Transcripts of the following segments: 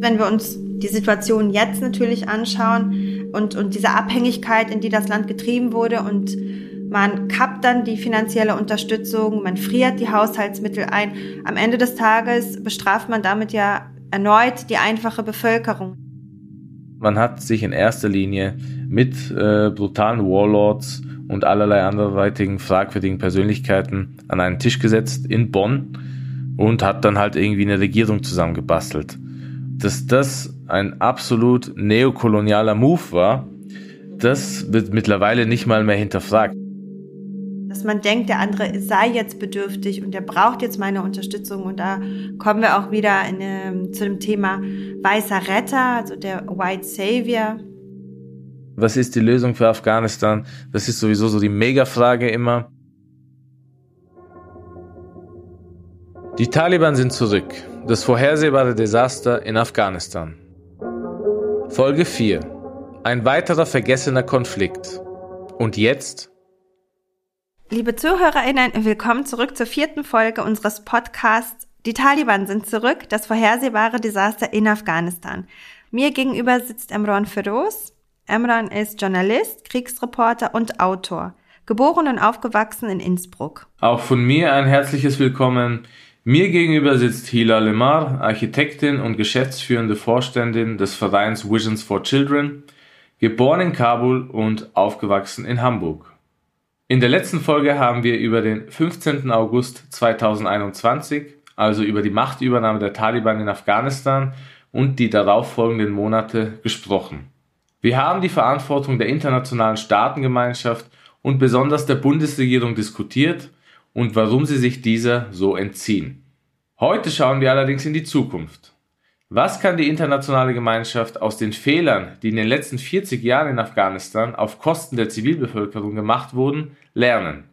Wenn wir uns die Situation jetzt natürlich anschauen und, und diese Abhängigkeit, in die das Land getrieben wurde und man kappt dann die finanzielle Unterstützung, man friert die Haushaltsmittel ein. Am Ende des Tages bestraft man damit ja erneut die einfache Bevölkerung. Man hat sich in erster Linie mit äh, brutalen Warlords und allerlei anderweitigen fragwürdigen Persönlichkeiten an einen Tisch gesetzt in Bonn und hat dann halt irgendwie eine Regierung zusammengebastelt. Dass das ein absolut neokolonialer Move war, das wird mittlerweile nicht mal mehr hinterfragt dass man denkt, der andere sei jetzt bedürftig und der braucht jetzt meine Unterstützung. Und da kommen wir auch wieder in, ähm, zu dem Thema weißer Retter, also der White Savior. Was ist die Lösung für Afghanistan? Das ist sowieso so die Megafrage immer. Die Taliban sind zurück. Das vorhersehbare Desaster in Afghanistan. Folge 4. Ein weiterer vergessener Konflikt. Und jetzt Liebe ZuhörerInnen, willkommen zurück zur vierten Folge unseres Podcasts Die Taliban sind zurück, das vorhersehbare Desaster in Afghanistan. Mir gegenüber sitzt Emran Feroz. Emran ist Journalist, Kriegsreporter und Autor. Geboren und aufgewachsen in Innsbruck. Auch von mir ein herzliches Willkommen. Mir gegenüber sitzt Hila Lemar, Architektin und geschäftsführende Vorständin des Vereins Visions for Children, geboren in Kabul und aufgewachsen in Hamburg. In der letzten Folge haben wir über den 15. August 2021, also über die Machtübernahme der Taliban in Afghanistan und die darauffolgenden Monate gesprochen. Wir haben die Verantwortung der internationalen Staatengemeinschaft und besonders der Bundesregierung diskutiert und warum sie sich dieser so entziehen. Heute schauen wir allerdings in die Zukunft. Was kann die internationale Gemeinschaft aus den Fehlern, die in den letzten 40 Jahren in Afghanistan auf Kosten der Zivilbevölkerung gemacht wurden, lernen?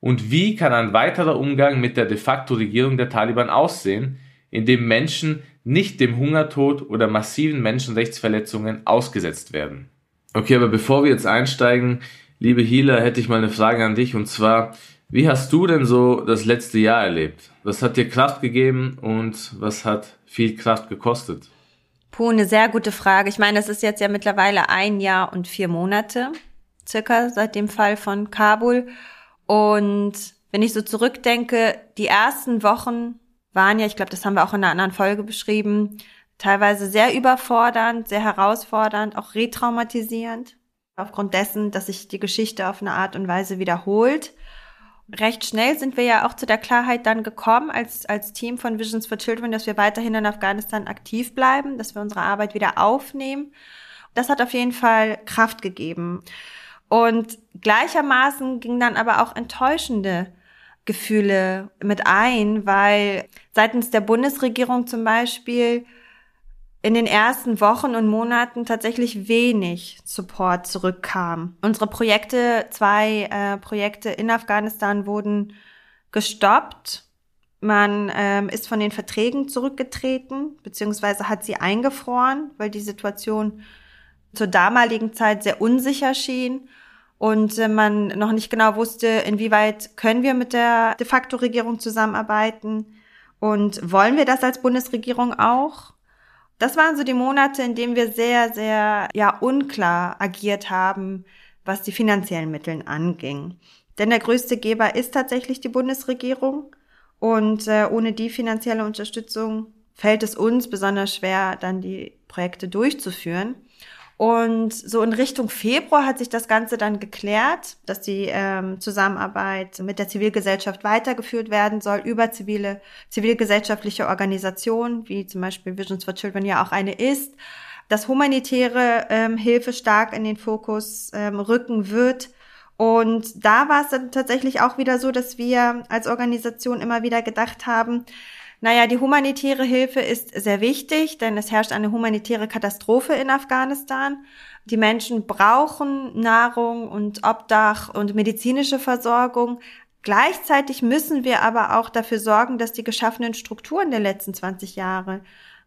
Und wie kann ein weiterer Umgang mit der de facto Regierung der Taliban aussehen, in dem Menschen nicht dem Hungertod oder massiven Menschenrechtsverletzungen ausgesetzt werden? Okay, aber bevor wir jetzt einsteigen, liebe Hila, hätte ich mal eine Frage an dich und zwar, wie hast du denn so das letzte Jahr erlebt? Was hat dir Kraft gegeben und was hat viel Kraft gekostet? Puh, eine sehr gute Frage. Ich meine, es ist jetzt ja mittlerweile ein Jahr und vier Monate, circa seit dem Fall von Kabul. Und wenn ich so zurückdenke, die ersten Wochen waren ja, ich glaube, das haben wir auch in einer anderen Folge beschrieben, teilweise sehr überfordernd, sehr herausfordernd, auch retraumatisierend. Aufgrund dessen, dass sich die Geschichte auf eine Art und Weise wiederholt recht schnell sind wir ja auch zu der Klarheit dann gekommen als, als Team von Visions for Children, dass wir weiterhin in Afghanistan aktiv bleiben, dass wir unsere Arbeit wieder aufnehmen. Das hat auf jeden Fall Kraft gegeben. Und gleichermaßen ging dann aber auch enttäuschende Gefühle mit ein, weil seitens der Bundesregierung zum Beispiel in den ersten Wochen und Monaten tatsächlich wenig Support zurückkam. Unsere Projekte, zwei äh, Projekte in Afghanistan wurden gestoppt. Man ähm, ist von den Verträgen zurückgetreten, beziehungsweise hat sie eingefroren, weil die Situation zur damaligen Zeit sehr unsicher schien und äh, man noch nicht genau wusste, inwieweit können wir mit der de facto Regierung zusammenarbeiten und wollen wir das als Bundesregierung auch? Das waren so die Monate, in denen wir sehr, sehr, ja, unklar agiert haben, was die finanziellen Mittel anging. Denn der größte Geber ist tatsächlich die Bundesregierung. Und äh, ohne die finanzielle Unterstützung fällt es uns besonders schwer, dann die Projekte durchzuführen. Und so in Richtung Februar hat sich das Ganze dann geklärt, dass die ähm, Zusammenarbeit mit der Zivilgesellschaft weitergeführt werden soll über zivile, zivilgesellschaftliche Organisationen, wie zum Beispiel Visions for Children ja auch eine ist, dass humanitäre ähm, Hilfe stark in den Fokus ähm, rücken wird. Und da war es dann tatsächlich auch wieder so, dass wir als Organisation immer wieder gedacht haben, naja, die humanitäre Hilfe ist sehr wichtig, denn es herrscht eine humanitäre Katastrophe in Afghanistan. Die Menschen brauchen Nahrung und Obdach und medizinische Versorgung. Gleichzeitig müssen wir aber auch dafür sorgen, dass die geschaffenen Strukturen der letzten 20 Jahre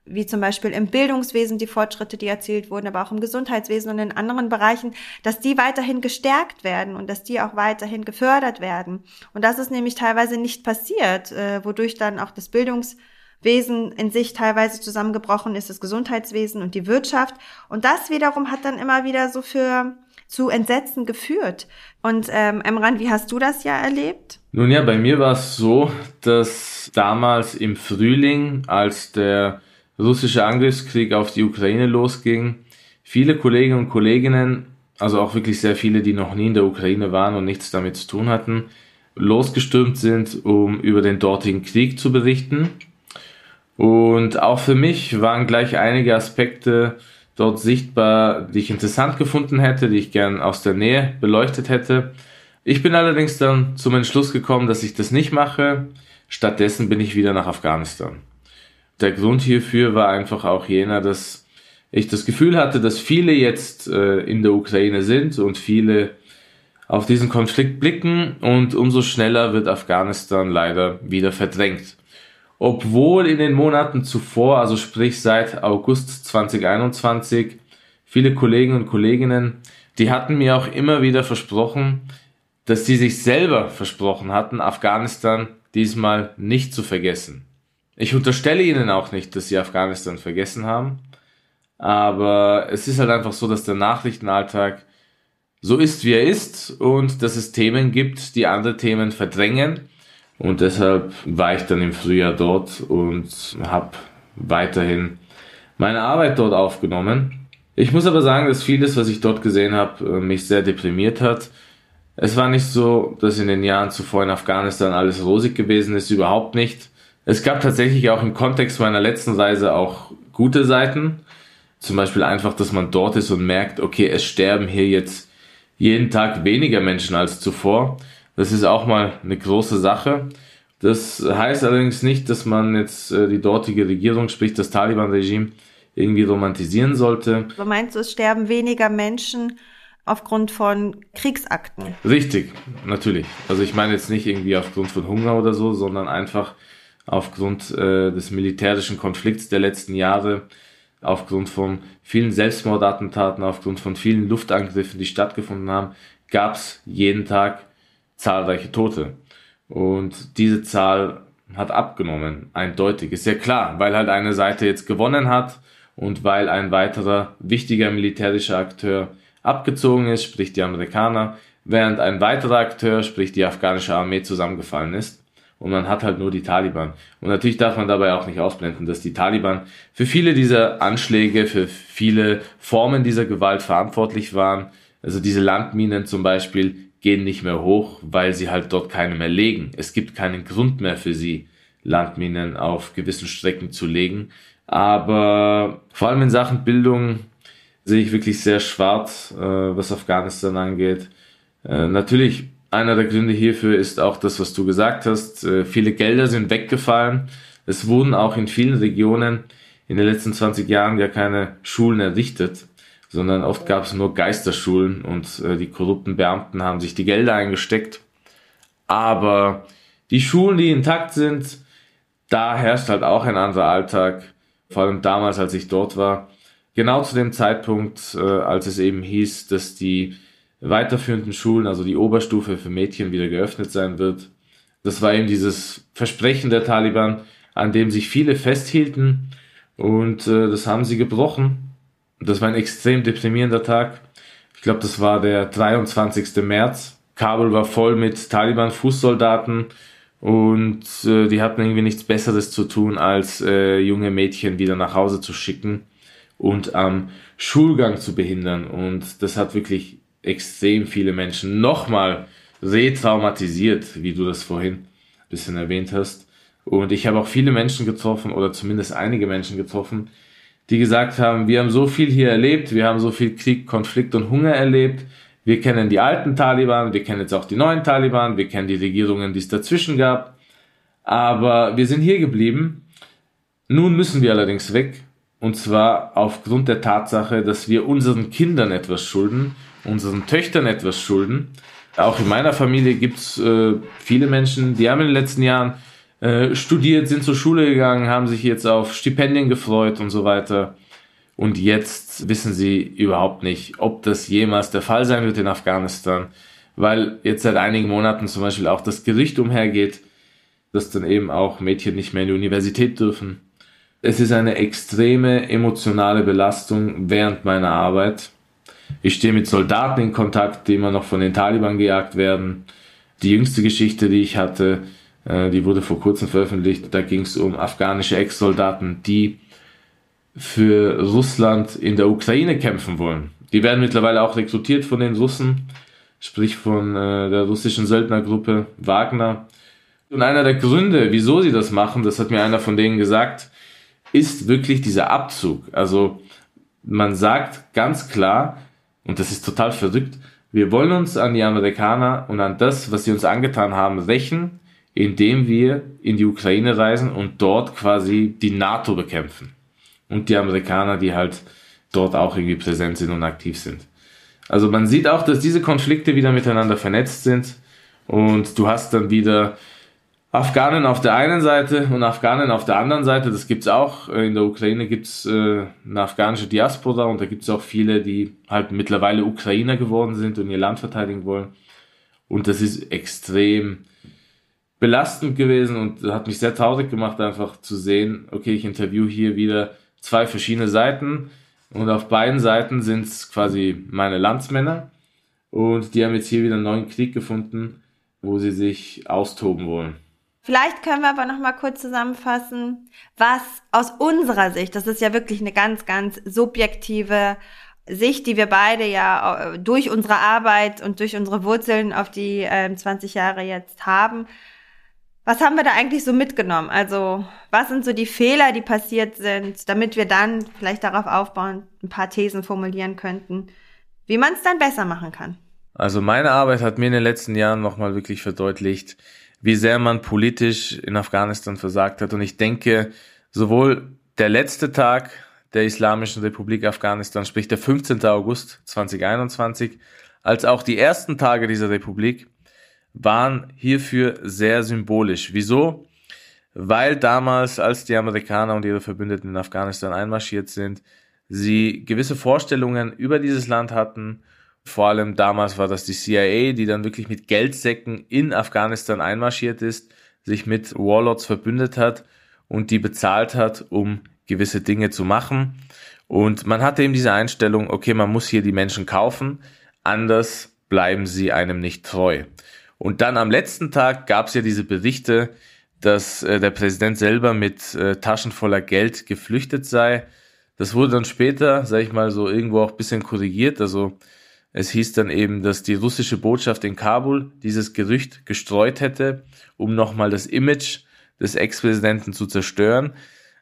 wie zum Beispiel im Bildungswesen die Fortschritte, die erzielt wurden, aber auch im Gesundheitswesen und in anderen Bereichen, dass die weiterhin gestärkt werden und dass die auch weiterhin gefördert werden. Und das ist nämlich teilweise nicht passiert, äh, wodurch dann auch das Bildungs Wesen in sich teilweise zusammengebrochen ist, das Gesundheitswesen und die Wirtschaft. Und das wiederum hat dann immer wieder so für zu Entsetzen geführt. Und ähm, Emran, wie hast du das ja erlebt? Nun ja, bei mir war es so, dass damals im Frühling, als der russische Angriffskrieg auf die Ukraine losging, viele Kolleginnen und Kolleginnen, also auch wirklich sehr viele, die noch nie in der Ukraine waren und nichts damit zu tun hatten, losgestürmt sind, um über den dortigen Krieg zu berichten. Und auch für mich waren gleich einige Aspekte dort sichtbar, die ich interessant gefunden hätte, die ich gern aus der Nähe beleuchtet hätte. Ich bin allerdings dann zum Entschluss gekommen, dass ich das nicht mache. Stattdessen bin ich wieder nach Afghanistan. Der Grund hierfür war einfach auch jener, dass ich das Gefühl hatte, dass viele jetzt äh, in der Ukraine sind und viele auf diesen Konflikt blicken und umso schneller wird Afghanistan leider wieder verdrängt obwohl in den Monaten zuvor, also sprich seit August 2021, viele Kollegen und Kolleginnen, die hatten mir auch immer wieder versprochen, dass sie sich selber versprochen hatten, Afghanistan diesmal nicht zu vergessen. Ich unterstelle ihnen auch nicht, dass sie Afghanistan vergessen haben, aber es ist halt einfach so, dass der Nachrichtenalltag so ist, wie er ist und dass es Themen gibt, die andere Themen verdrängen und deshalb war ich dann im Frühjahr dort und habe weiterhin meine Arbeit dort aufgenommen. Ich muss aber sagen, dass vieles, was ich dort gesehen habe, äh, mich sehr deprimiert hat. Es war nicht so, dass in den Jahren zuvor in Afghanistan alles rosig gewesen ist, überhaupt nicht. Es gab tatsächlich auch im Kontext meiner letzten Reise auch gute Seiten. Zum Beispiel einfach, dass man dort ist und merkt, okay, es sterben hier jetzt jeden Tag weniger Menschen als zuvor. Das ist auch mal eine große Sache. Das heißt allerdings nicht, dass man jetzt äh, die dortige Regierung, sprich das Taliban-Regime, irgendwie romantisieren sollte. Du meinst, es sterben weniger Menschen aufgrund von Kriegsakten? Richtig, natürlich. Also ich meine jetzt nicht irgendwie aufgrund von Hunger oder so, sondern einfach aufgrund äh, des militärischen Konflikts der letzten Jahre, aufgrund von vielen Selbstmordattentaten, aufgrund von vielen Luftangriffen, die stattgefunden haben, gab es jeden Tag zahlreiche Tote. Und diese Zahl hat abgenommen, eindeutig. Ist ja klar, weil halt eine Seite jetzt gewonnen hat und weil ein weiterer wichtiger militärischer Akteur abgezogen ist, sprich die Amerikaner, während ein weiterer Akteur, sprich die afghanische Armee, zusammengefallen ist. Und man hat halt nur die Taliban. Und natürlich darf man dabei auch nicht ausblenden, dass die Taliban für viele dieser Anschläge, für viele Formen dieser Gewalt verantwortlich waren. Also diese Landminen zum Beispiel, gehen nicht mehr hoch, weil sie halt dort keine mehr legen. Es gibt keinen Grund mehr für sie, Landminen auf gewissen Strecken zu legen. Aber vor allem in Sachen Bildung sehe ich wirklich sehr schwarz, äh, was Afghanistan angeht. Äh, natürlich, einer der Gründe hierfür ist auch das, was du gesagt hast. Äh, viele Gelder sind weggefallen. Es wurden auch in vielen Regionen in den letzten 20 Jahren gar keine Schulen errichtet sondern oft gab es nur Geisterschulen und äh, die korrupten Beamten haben sich die Gelder eingesteckt. Aber die Schulen, die intakt sind, da herrscht halt auch ein anderer Alltag, vor allem damals, als ich dort war. Genau zu dem Zeitpunkt, äh, als es eben hieß, dass die weiterführenden Schulen, also die Oberstufe für Mädchen wieder geöffnet sein wird. Das war eben dieses Versprechen der Taliban, an dem sich viele festhielten und äh, das haben sie gebrochen. Das war ein extrem deprimierender Tag. Ich glaube, das war der 23. März. Kabul war voll mit Taliban-Fußsoldaten und äh, die hatten irgendwie nichts Besseres zu tun, als äh, junge Mädchen wieder nach Hause zu schicken und am Schulgang zu behindern. Und das hat wirklich extrem viele Menschen nochmal retraumatisiert, wie du das vorhin ein bisschen erwähnt hast. Und ich habe auch viele Menschen getroffen, oder zumindest einige Menschen getroffen, die gesagt haben, wir haben so viel hier erlebt, wir haben so viel Krieg, Konflikt und Hunger erlebt. Wir kennen die alten Taliban, wir kennen jetzt auch die neuen Taliban, wir kennen die Regierungen, die es dazwischen gab. Aber wir sind hier geblieben. Nun müssen wir allerdings weg. Und zwar aufgrund der Tatsache, dass wir unseren Kindern etwas schulden, unseren Töchtern etwas schulden. Auch in meiner Familie gibt's äh, viele Menschen, die haben in den letzten Jahren äh, studiert, sind zur Schule gegangen, haben sich jetzt auf Stipendien gefreut und so weiter. Und jetzt wissen sie überhaupt nicht, ob das jemals der Fall sein wird in Afghanistan, weil jetzt seit einigen Monaten zum Beispiel auch das Gerücht umhergeht, dass dann eben auch Mädchen nicht mehr in die Universität dürfen. Es ist eine extreme emotionale Belastung während meiner Arbeit. Ich stehe mit Soldaten in Kontakt, die immer noch von den Taliban gejagt werden. Die jüngste Geschichte, die ich hatte, äh, die wurde vor kurzem veröffentlicht. Da ging es um afghanische Ex-Soldaten, die für Russland in der Ukraine kämpfen wollen. Die werden mittlerweile auch rekrutiert von den Russen, sprich von äh, der russischen Söldnergruppe Wagner. Und einer der Gründe, wieso sie das machen, das hat mir einer von denen gesagt, ist wirklich dieser Abzug. Also man sagt ganz klar, und das ist total verrückt, wir wollen uns an die Amerikaner und an das, was sie uns angetan haben, rächen, indem wir in die Ukraine reisen und dort quasi die NATO bekämpfen. Und die Amerikaner, die halt dort auch irgendwie präsent sind und aktiv sind. Also man sieht auch, dass diese Konflikte wieder miteinander vernetzt sind und du hast dann wieder Afghanen auf der einen Seite und Afghanen auf der anderen Seite. Das gibt's auch. In der Ukraine gibt's äh, eine afghanische Diaspora und da gibt's auch viele, die halt mittlerweile Ukrainer geworden sind und ihr Land verteidigen wollen. Und das ist extrem belastend gewesen und hat mich sehr traurig gemacht, einfach zu sehen, okay, ich interview hier wieder zwei verschiedene Seiten und auf beiden Seiten sind es quasi meine Landsmänner und die haben jetzt hier wieder einen neuen Krieg gefunden, wo sie sich austoben wollen. Vielleicht können wir aber noch mal kurz zusammenfassen, was aus unserer Sicht, das ist ja wirklich eine ganz, ganz subjektive Sicht, die wir beide ja äh, durch unsere Arbeit und durch unsere Wurzeln auf die äh, 20 Jahre jetzt haben, was haben wir da eigentlich so mitgenommen? Also, was sind so die Fehler, die passiert sind, damit wir dann vielleicht darauf aufbauen, ein paar Thesen formulieren könnten, wie man es dann besser machen kann? Also, meine Arbeit hat mir in den letzten Jahren nochmal wirklich verdeutlicht, wie sehr man politisch in Afghanistan versagt hat. Und ich denke, sowohl der letzte Tag der Islamischen Republik Afghanistan, sprich der 15. August 2021, als auch die ersten Tage dieser Republik waren hierfür sehr symbolisch. Wieso? Weil damals, als die Amerikaner und ihre Verbündeten in Afghanistan einmarschiert sind, sie gewisse Vorstellungen über dieses Land hatten. Vor allem damals war das die CIA, die dann wirklich mit Geldsäcken in Afghanistan einmarschiert ist, sich mit Warlords verbündet hat und die bezahlt hat, um gewisse Dinge zu machen. Und man hatte eben diese Einstellung, okay, man muss hier die Menschen kaufen, anders bleiben sie einem nicht treu. Und dann am letzten Tag gab es ja diese Berichte, dass äh, der Präsident selber mit äh, Taschen voller Geld geflüchtet sei. Das wurde dann später, sag ich mal, so irgendwo auch bisschen korrigiert. Also es hieß dann eben, dass die russische Botschaft in Kabul dieses Gerücht gestreut hätte, um nochmal das Image des Ex-Präsidenten zu zerstören.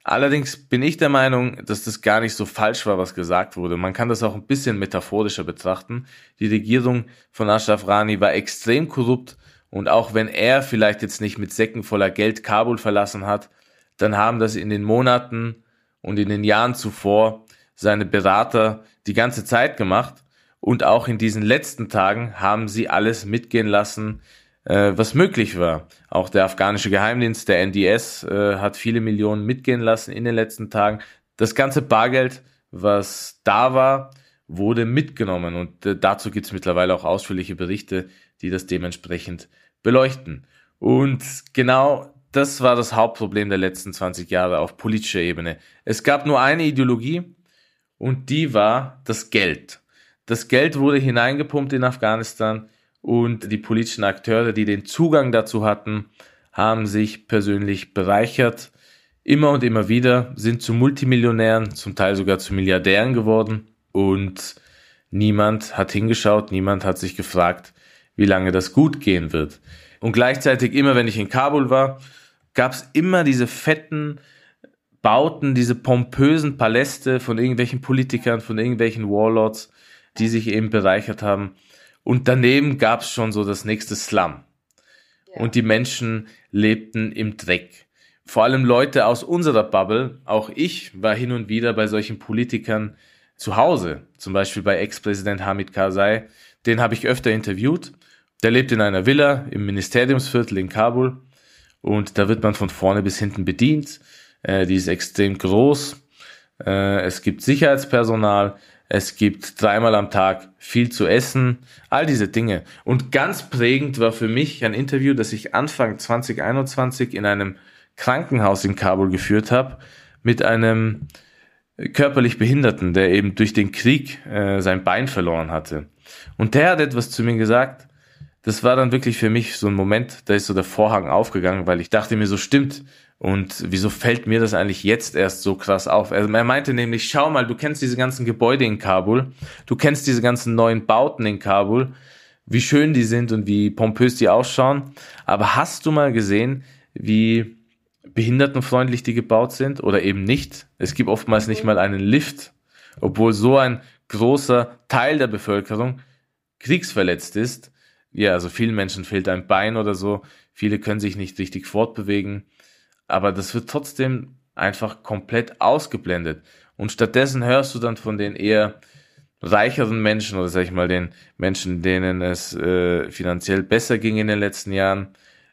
Allerdings bin ich der Meinung, dass das gar nicht so falsch war, was gesagt wurde. Man kann das auch ein bisschen metaphorischer betrachten. Die Regierung von Ashraf Rani war extrem korrupt und auch wenn er vielleicht jetzt nicht mit Säcken voller Geld Kabul verlassen hat, dann haben das in den Monaten und in den Jahren zuvor seine Berater die ganze Zeit gemacht und auch in diesen letzten Tagen haben sie alles mitgehen lassen, äh, was möglich war. Auch der afghanische Geheimdienst, der NDS, äh, hat viele Millionen mitgehen lassen in den letzten Tagen. Das ganze Bargeld, was da war, wurde mitgenommen und äh, dazu gibt es mittlerweile auch ausführliche Berichte, die das dementsprechend beleuchten. Und genau das war das Hauptproblem der letzten 20 Jahre auf politischer Ebene. Es gab nur eine Ideologie und die war das Geld. Das Geld wurde hineingepumpt in Afghanistan und die politischen Akteure, die den Zugang dazu hatten, haben sich persönlich bereichert. Immer und immer wieder sind zu Multimillionären, zum Teil sogar zu Milliardären geworden und niemand hat hingeschaut, niemand hat sich gefragt, wie lange das gut gehen wird. Und gleichzeitig, immer wenn ich in Kabul war, gab es immer diese fetten Bauten, diese pompösen Paläste von irgendwelchen Politikern, von irgendwelchen Warlords, die sich eben bereichert haben. Und daneben gab es schon so das nächste Slum. Ja. Und die Menschen lebten im Dreck. Vor allem Leute aus unserer Bubble, auch ich war hin und wieder bei solchen Politikern zu Hause, zum Beispiel bei Ex-Präsident Hamid Karzai, den habe ich öfter interviewt. Der lebt in einer Villa im Ministeriumsviertel in Kabul und da wird man von vorne bis hinten bedient. Äh, die ist extrem groß. Äh, es gibt Sicherheitspersonal. Es gibt dreimal am Tag viel zu essen, all diese Dinge. Und ganz prägend war für mich ein Interview, das ich Anfang 2021 in einem Krankenhaus in Kabul geführt habe, mit einem körperlich Behinderten, der eben durch den Krieg äh, sein Bein verloren hatte. Und der hat etwas zu mir gesagt, das war dann wirklich für mich so ein Moment, da ist so der Vorhang aufgegangen, weil ich dachte mir so, stimmt, und wieso fällt mir das eigentlich jetzt erst so krass auf? Er meinte nämlich, schau mal, du kennst diese ganzen Gebäude in Kabul, du kennst diese ganzen neuen Bauten in Kabul, wie schön die sind und wie pompös die ausschauen, aber hast du mal gesehen, wie behindertenfreundlich die gebaut sind oder eben nicht? Es gibt oftmals nicht mal einen Lift, obwohl so ein großer Teil der Bevölkerung kriegsverletzt ist. Ja, also vielen Menschen fehlt ein Bein oder so, viele können sich nicht richtig fortbewegen aber das wird trotzdem einfach komplett ausgeblendet. Und stattdessen hörst du dann von den eher reicheren Menschen oder sag ich mal den Menschen, denen es äh, finanziell besser ging in den letzten Jahren,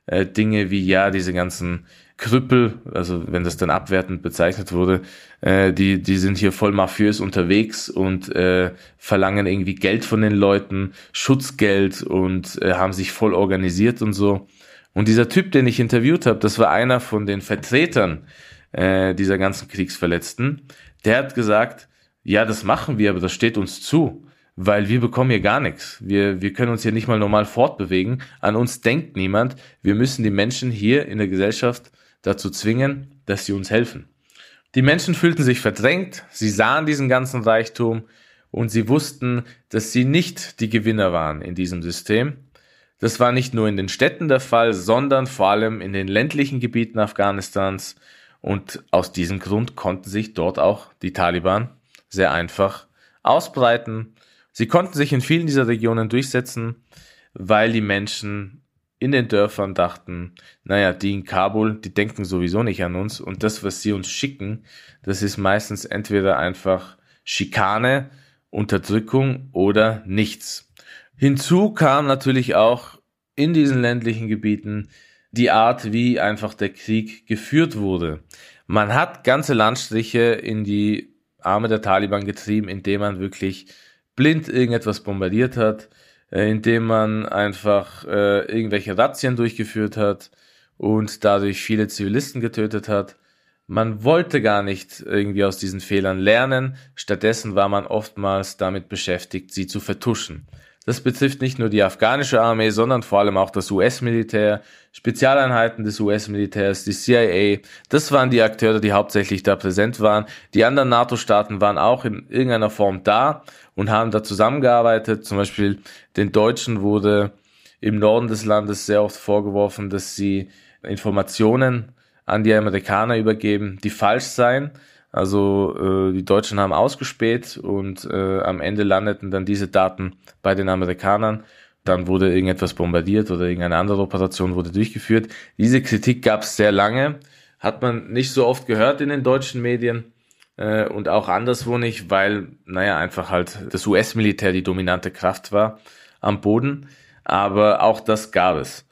äh, Dinge wie ja diese ganzen Krüppel, also wenn das dann abwertend bezeichnet wurde, äh, die die sind hier voll mafiös unterwegs und äh, verlangen irgendwie Geld von den Leuten, Schutzgeld und äh, haben sich voll organisiert und so. Und dieser Typ, den ich interviewt habe, das war einer von den Vertretern äh, dieser ganzen Kriegsverletzten. Der hat gesagt, ja, das machen wir, aber das steht uns zu, weil wir bekommen hier gar nichts. Wir, wir können uns hier nicht mal normal fortbewegen. An uns denkt niemand. Wir müssen die Menschen hier in der Gesellschaft dazu zwingen, dass sie uns helfen. Die Menschen fühlten sich verdrängt, sie sahen diesen ganzen Reichtum und sie wussten, dass sie nicht die Gewinner waren in diesem System das war nicht nur in den Städten der Fall, sondern vor allem in den ländlichen Gebieten Afghanistans. Und aus diesem Grund konnten sich dort auch die Taliban sehr einfach ausbreiten. Sie konnten sich in vielen dieser Regionen durchsetzen, weil die Menschen in den Dörfern dachten, naja, die in Kabul, die denken sowieso nicht an uns und das, was sie uns schicken, das ist meistens entweder einfach Schikane, Unterdrückung oder nichts. Hinzu kam natürlich auch in diesen ländlichen Gebieten die Art, wie einfach der Krieg geführt wurde. Man hat ganze Landstriche in die Arme der Taliban getrieben, indem man wirklich blind irgendetwas bombardiert hat, äh, indem man einfach äh, irgendwelche Razzien durchgeführt hat und dadurch viele Zivilisten getötet hat. Man wollte gar nicht irgendwie aus diesen Fehlern lernen, stattdessen war man oftmals damit beschäftigt, sie zu vertuschen. Das betrifft nicht nur die afghanische Armee, sondern vor allem auch das US-Militär, Spezialeinheiten des US-Militärs, die CIA. Das waren die Akteure, die hauptsächlich da präsent waren. Die anderen NATO-Staaten waren auch in irgendeiner Form da und haben da zusammengearbeitet. Zum Beispiel den Deutschen wurde im Norden des Landes sehr oft vorgeworfen, dass sie Informationen an die Amerikaner übergeben, die falsch seien. Also äh, die Deutschen haben ausgespäht und äh, am Ende landeten dann diese Daten bei den Amerikanern. Dann wurde irgendetwas bombardiert oder irgendeine andere Operation wurde durchgeführt. Diese Kritik gab es sehr lange, hat man nicht so oft gehört in den deutschen Medien äh, und auch anderswo nicht, weil, naja, einfach halt das US-Militär die dominante Kraft war am Boden. Aber auch das gab es.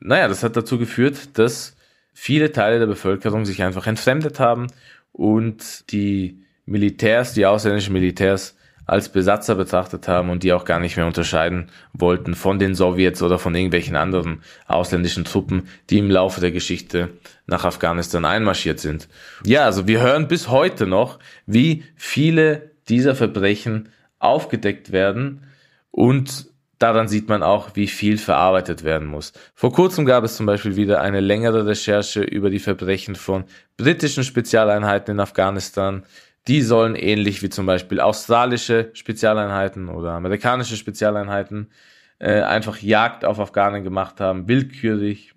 Naja, das hat dazu geführt, dass viele Teile der Bevölkerung sich einfach entfremdet haben und die Militärs, die ausländischen Militärs als Besatzer betrachtet haben und die auch gar nicht mehr unterscheiden wollten von den Sowjets oder von irgendwelchen anderen ausländischen Truppen, die im Laufe der Geschichte nach Afghanistan einmarschiert sind. Ja, also wir hören bis heute noch, wie viele dieser Verbrechen aufgedeckt werden und Daran sieht man auch, wie viel verarbeitet werden muss. Vor kurzem gab es zum Beispiel wieder eine längere Recherche über die Verbrechen von britischen Spezialeinheiten in Afghanistan. Die sollen ähnlich wie zum Beispiel australische Spezialeinheiten oder amerikanische Spezialeinheiten äh, einfach Jagd auf Afghanen gemacht haben, willkürlich,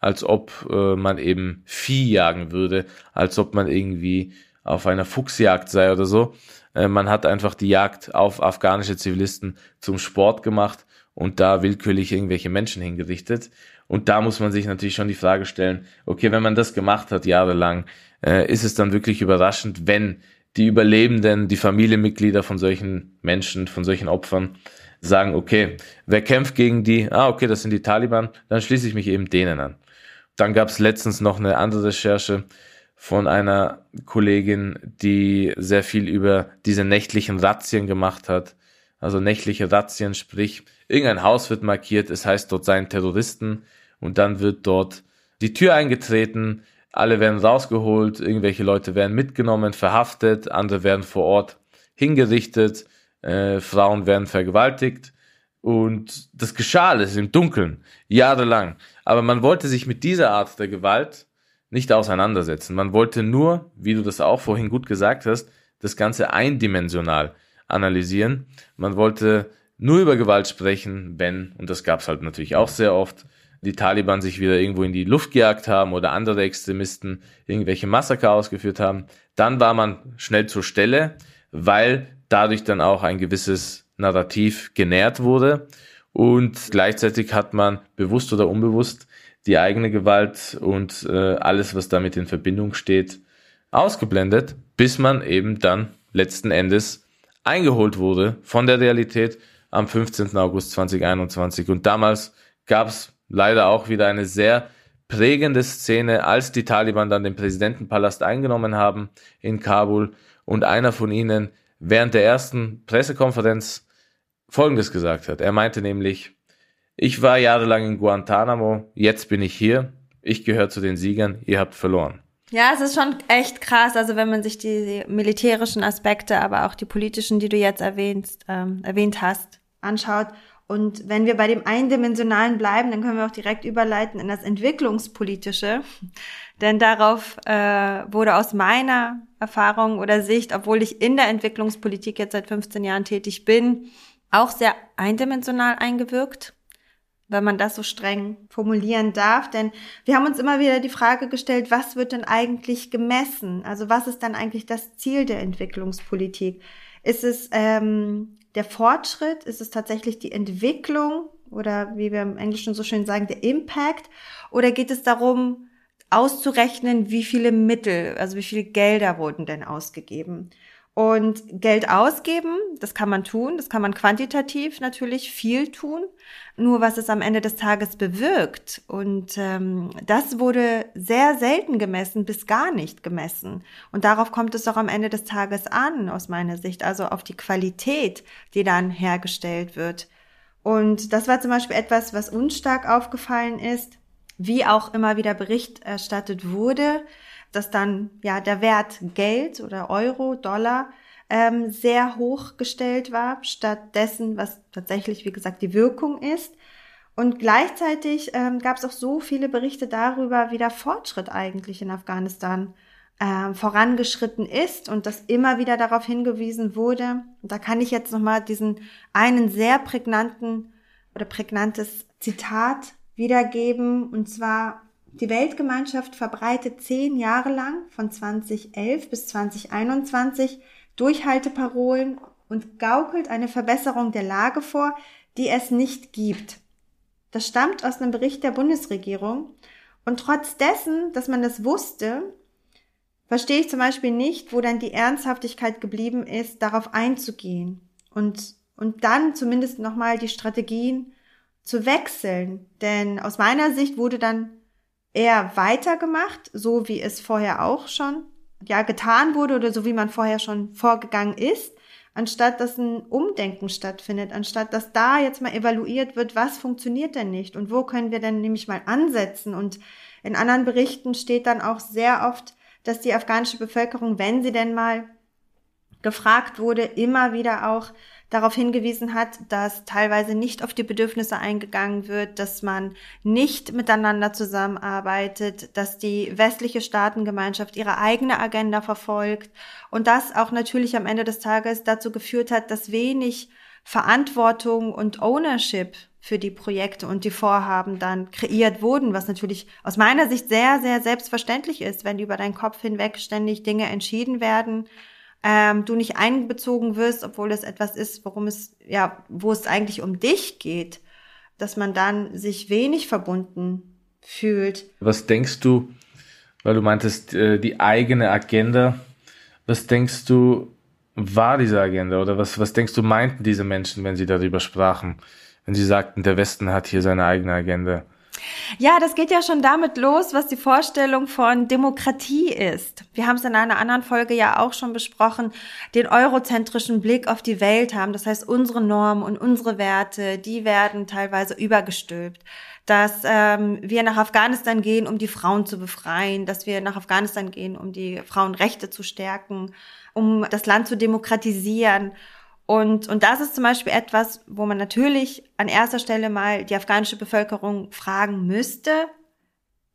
als ob äh, man eben Vieh jagen würde, als ob man irgendwie auf einer Fuchsjagd sei oder so. Äh, man hat einfach die Jagd auf afghanische Zivilisten zum Sport gemacht und da willkürlich irgendwelche Menschen hingerichtet. Und da muss man sich natürlich schon die Frage stellen, okay, wenn man das gemacht hat jahrelang, äh, ist es dann wirklich überraschend, wenn die Überlebenden, die Familienmitglieder von solchen Menschen, von solchen Opfern sagen, okay, wer kämpft gegen die? Ah, okay, das sind die Taliban, dann schließe ich mich eben denen an. Dann gab es letztens noch eine andere Recherche von einer Kollegin, die sehr viel über diese nächtlichen Razzien gemacht hat. Also nächtliche Razzien, sprich, irgendein Haus wird markiert, es heißt, dort seien Terroristen und dann wird dort die Tür eingetreten, alle werden rausgeholt, irgendwelche Leute werden mitgenommen, verhaftet, andere werden vor Ort hingerichtet, äh, Frauen werden vergewaltigt und das geschah alles im Dunkeln, jahrelang. Aber man wollte sich mit dieser Art der Gewalt nicht auseinandersetzen. Man wollte nur, wie du das auch vorhin gut gesagt hast, das Ganze eindimensional analysieren. Man wollte nur über Gewalt sprechen, wenn, und das gab es halt natürlich auch sehr oft, die Taliban sich wieder irgendwo in die Luft gejagt haben oder andere Extremisten irgendwelche Massaker ausgeführt haben, dann war man schnell zur Stelle, weil dadurch dann auch ein gewisses Narrativ genährt wurde und gleichzeitig hat man bewusst oder unbewusst die eigene Gewalt und äh, alles, was damit in Verbindung steht, ausgeblendet, bis man eben dann letzten Endes eingeholt wurde von der Realität am 15. August 2021. Und damals gab es leider auch wieder eine sehr prägende Szene, als die Taliban dann den Präsidentenpalast eingenommen haben in Kabul und einer von ihnen während der ersten Pressekonferenz Folgendes gesagt hat. Er meinte nämlich, ich war jahrelang in Guantanamo, jetzt bin ich hier, ich gehöre zu den Siegern, ihr habt verloren. Ja, es ist schon echt krass, also wenn man sich die militärischen Aspekte, aber auch die politischen, die du jetzt erwähnst, ähm, erwähnt hast, anschaut. Und wenn wir bei dem Eindimensionalen bleiben, dann können wir auch direkt überleiten in das Entwicklungspolitische. Denn darauf äh, wurde aus meiner Erfahrung oder Sicht, obwohl ich in der Entwicklungspolitik jetzt seit 15 Jahren tätig bin, auch sehr eindimensional eingewirkt wenn man das so streng formulieren darf. Denn wir haben uns immer wieder die Frage gestellt, was wird denn eigentlich gemessen? Also was ist dann eigentlich das Ziel der Entwicklungspolitik? Ist es ähm, der Fortschritt? Ist es tatsächlich die Entwicklung oder wie wir im Englischen so schön sagen, der Impact? Oder geht es darum, auszurechnen, wie viele Mittel, also wie viele Gelder wurden denn ausgegeben? Und Geld ausgeben, das kann man tun, das kann man quantitativ natürlich viel tun, nur was es am Ende des Tages bewirkt. Und ähm, das wurde sehr selten gemessen, bis gar nicht gemessen. Und darauf kommt es doch am Ende des Tages an, aus meiner Sicht, also auf die Qualität, die dann hergestellt wird. Und das war zum Beispiel etwas, was uns stark aufgefallen ist, wie auch immer wieder Bericht erstattet wurde dass dann ja der Wert Geld oder Euro, Dollar ähm, sehr hoch gestellt war, statt dessen, was tatsächlich, wie gesagt, die Wirkung ist. Und gleichzeitig ähm, gab es auch so viele Berichte darüber, wie der Fortschritt eigentlich in Afghanistan ähm, vorangeschritten ist und dass immer wieder darauf hingewiesen wurde. Und da kann ich jetzt nochmal diesen einen sehr prägnanten oder prägnantes Zitat wiedergeben. Und zwar die Weltgemeinschaft verbreitet zehn Jahre lang von 2011 bis 2021 Durchhalteparolen und gaukelt eine Verbesserung der Lage vor, die es nicht gibt. Das stammt aus einem Bericht der Bundesregierung. Und trotz dessen, dass man das wusste, verstehe ich zum Beispiel nicht, wo dann die Ernsthaftigkeit geblieben ist, darauf einzugehen und, und dann zumindest nochmal die Strategien zu wechseln. Denn aus meiner Sicht wurde dann eher weitergemacht, so wie es vorher auch schon ja getan wurde oder so wie man vorher schon vorgegangen ist, anstatt dass ein Umdenken stattfindet, anstatt dass da jetzt mal evaluiert wird, was funktioniert denn nicht und wo können wir denn nämlich mal ansetzen? Und in anderen Berichten steht dann auch sehr oft, dass die afghanische Bevölkerung, wenn sie denn mal gefragt wurde, immer wieder auch darauf hingewiesen hat, dass teilweise nicht auf die Bedürfnisse eingegangen wird, dass man nicht miteinander zusammenarbeitet, dass die westliche Staatengemeinschaft ihre eigene Agenda verfolgt und das auch natürlich am Ende des Tages dazu geführt hat, dass wenig Verantwortung und Ownership für die Projekte und die Vorhaben dann kreiert wurden, was natürlich aus meiner Sicht sehr, sehr selbstverständlich ist, wenn über deinen Kopf hinweg ständig Dinge entschieden werden, ähm, du nicht einbezogen wirst, obwohl es etwas ist, worum es, ja, wo es eigentlich um dich geht, dass man dann sich wenig verbunden fühlt. Was denkst du, weil du meintest, äh, die eigene Agenda, was denkst du, war diese Agenda oder was, was denkst du, meinten diese Menschen, wenn sie darüber sprachen, wenn sie sagten, der Westen hat hier seine eigene Agenda? Ja, das geht ja schon damit los, was die Vorstellung von Demokratie ist. Wir haben es in einer anderen Folge ja auch schon besprochen, den eurozentrischen Blick auf die Welt haben. Das heißt, unsere Normen und unsere Werte, die werden teilweise übergestülpt. Dass ähm, wir nach Afghanistan gehen, um die Frauen zu befreien, dass wir nach Afghanistan gehen, um die Frauenrechte zu stärken, um das Land zu demokratisieren. Und, und das ist zum Beispiel etwas, wo man natürlich an erster Stelle mal die afghanische Bevölkerung fragen müsste.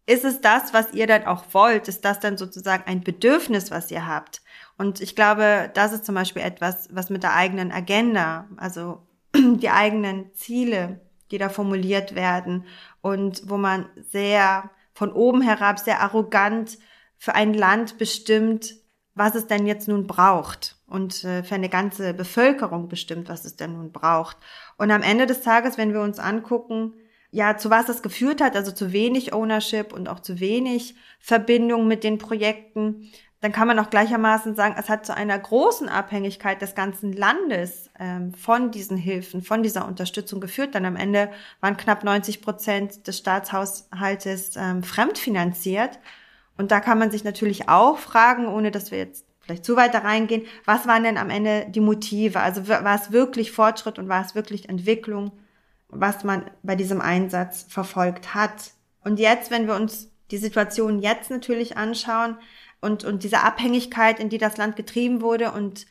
Ist es das, was ihr dann auch wollt? Ist das dann sozusagen ein Bedürfnis, was ihr habt? Und ich glaube, das ist zum Beispiel etwas, was mit der eigenen Agenda, also die eigenen Ziele, die da formuliert werden und wo man sehr von oben herab, sehr arrogant für ein Land bestimmt, was es denn jetzt nun braucht und äh, für eine ganze Bevölkerung bestimmt, was es denn nun braucht. Und am Ende des Tages, wenn wir uns angucken, ja, zu was das geführt hat, also zu wenig Ownership und auch zu wenig Verbindung mit den Projekten, dann kann man auch gleichermaßen sagen, es hat zu einer großen Abhängigkeit des ganzen Landes ähm, von diesen Hilfen, von dieser Unterstützung geführt. Denn am Ende waren knapp 90 Prozent des Staatshaushaltes ähm, fremdfinanziert. Und da kann man sich natürlich auch fragen, ohne dass wir jetzt vielleicht zu weit da reingehen, was waren denn am Ende die Motive? Also war es wirklich Fortschritt und war es wirklich Entwicklung, was man bei diesem Einsatz verfolgt hat? Und jetzt, wenn wir uns die Situation jetzt natürlich anschauen und, und diese Abhängigkeit, in die das Land getrieben wurde und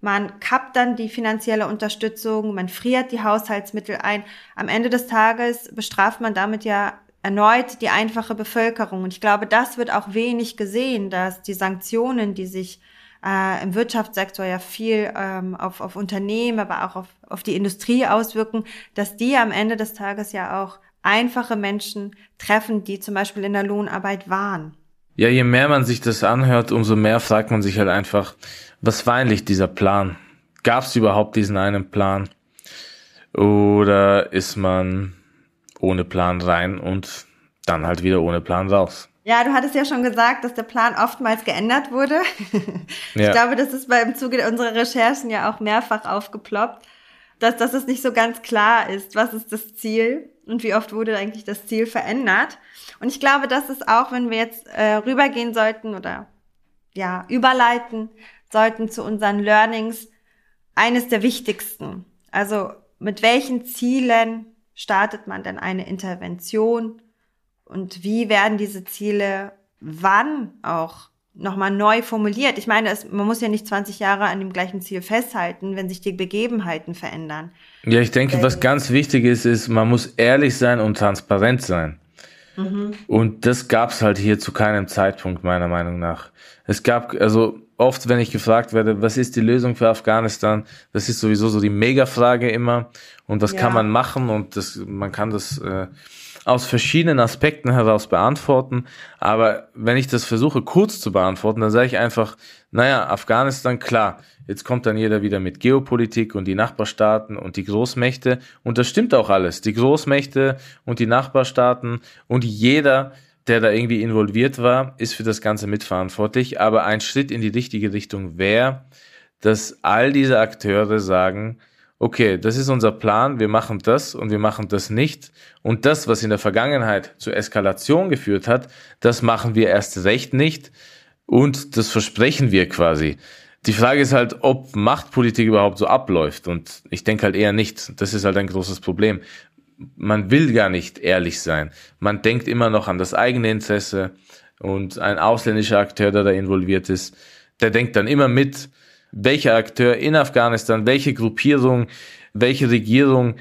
man kappt dann die finanzielle Unterstützung, man friert die Haushaltsmittel ein. Am Ende des Tages bestraft man damit ja erneut die einfache Bevölkerung. Und ich glaube, das wird auch wenig gesehen, dass die Sanktionen, die sich äh, im Wirtschaftssektor ja viel ähm, auf, auf Unternehmen, aber auch auf, auf die Industrie auswirken, dass die am Ende des Tages ja auch einfache Menschen treffen, die zum Beispiel in der Lohnarbeit waren. Ja, je mehr man sich das anhört, umso mehr fragt man sich halt einfach, was war eigentlich dieser Plan? Gab es überhaupt diesen einen Plan? Oder ist man ohne Plan rein und dann halt wieder ohne Plan raus. Ja, du hattest ja schon gesagt, dass der Plan oftmals geändert wurde. Ja. Ich glaube, das ist beim Zuge unserer Recherchen ja auch mehrfach aufgeploppt, dass, dass es nicht so ganz klar ist, was ist das Ziel und wie oft wurde eigentlich das Ziel verändert. Und ich glaube, das ist auch, wenn wir jetzt äh, rübergehen sollten oder ja, überleiten sollten zu unseren Learnings, eines der wichtigsten. Also mit welchen Zielen startet man denn eine Intervention und wie werden diese Ziele wann auch nochmal neu formuliert. Ich meine, es, man muss ja nicht 20 Jahre an dem gleichen Ziel festhalten, wenn sich die Begebenheiten verändern. Ja, ich denke, was ganz wichtig ist, ist, man muss ehrlich sein und transparent sein. Mhm. Und das gab es halt hier zu keinem Zeitpunkt, meiner Meinung nach. Es gab, also oft, wenn ich gefragt werde, was ist die Lösung für Afghanistan, das ist sowieso so die Mega-Frage immer. Und was ja. kann man machen? Und das, man kann das äh, aus verschiedenen Aspekten heraus beantworten. Aber wenn ich das versuche kurz zu beantworten, dann sage ich einfach, naja, Afghanistan, klar, jetzt kommt dann jeder wieder mit Geopolitik und die Nachbarstaaten und die Großmächte. Und das stimmt auch alles. Die Großmächte und die Nachbarstaaten und jeder, der da irgendwie involviert war, ist für das Ganze mitverantwortlich. Aber ein Schritt in die richtige Richtung wäre, dass all diese Akteure sagen, okay, das ist unser Plan, wir machen das und wir machen das nicht. Und das, was in der Vergangenheit zur Eskalation geführt hat, das machen wir erst recht nicht. Und das versprechen wir quasi. Die Frage ist halt, ob Machtpolitik überhaupt so abläuft. Und ich denke halt eher nicht. Das ist halt ein großes Problem. Man will gar nicht ehrlich sein. Man denkt immer noch an das eigene Interesse. Und ein ausländischer Akteur, der da involviert ist, der denkt dann immer mit, welcher Akteur in Afghanistan, welche Gruppierung, welche Regierung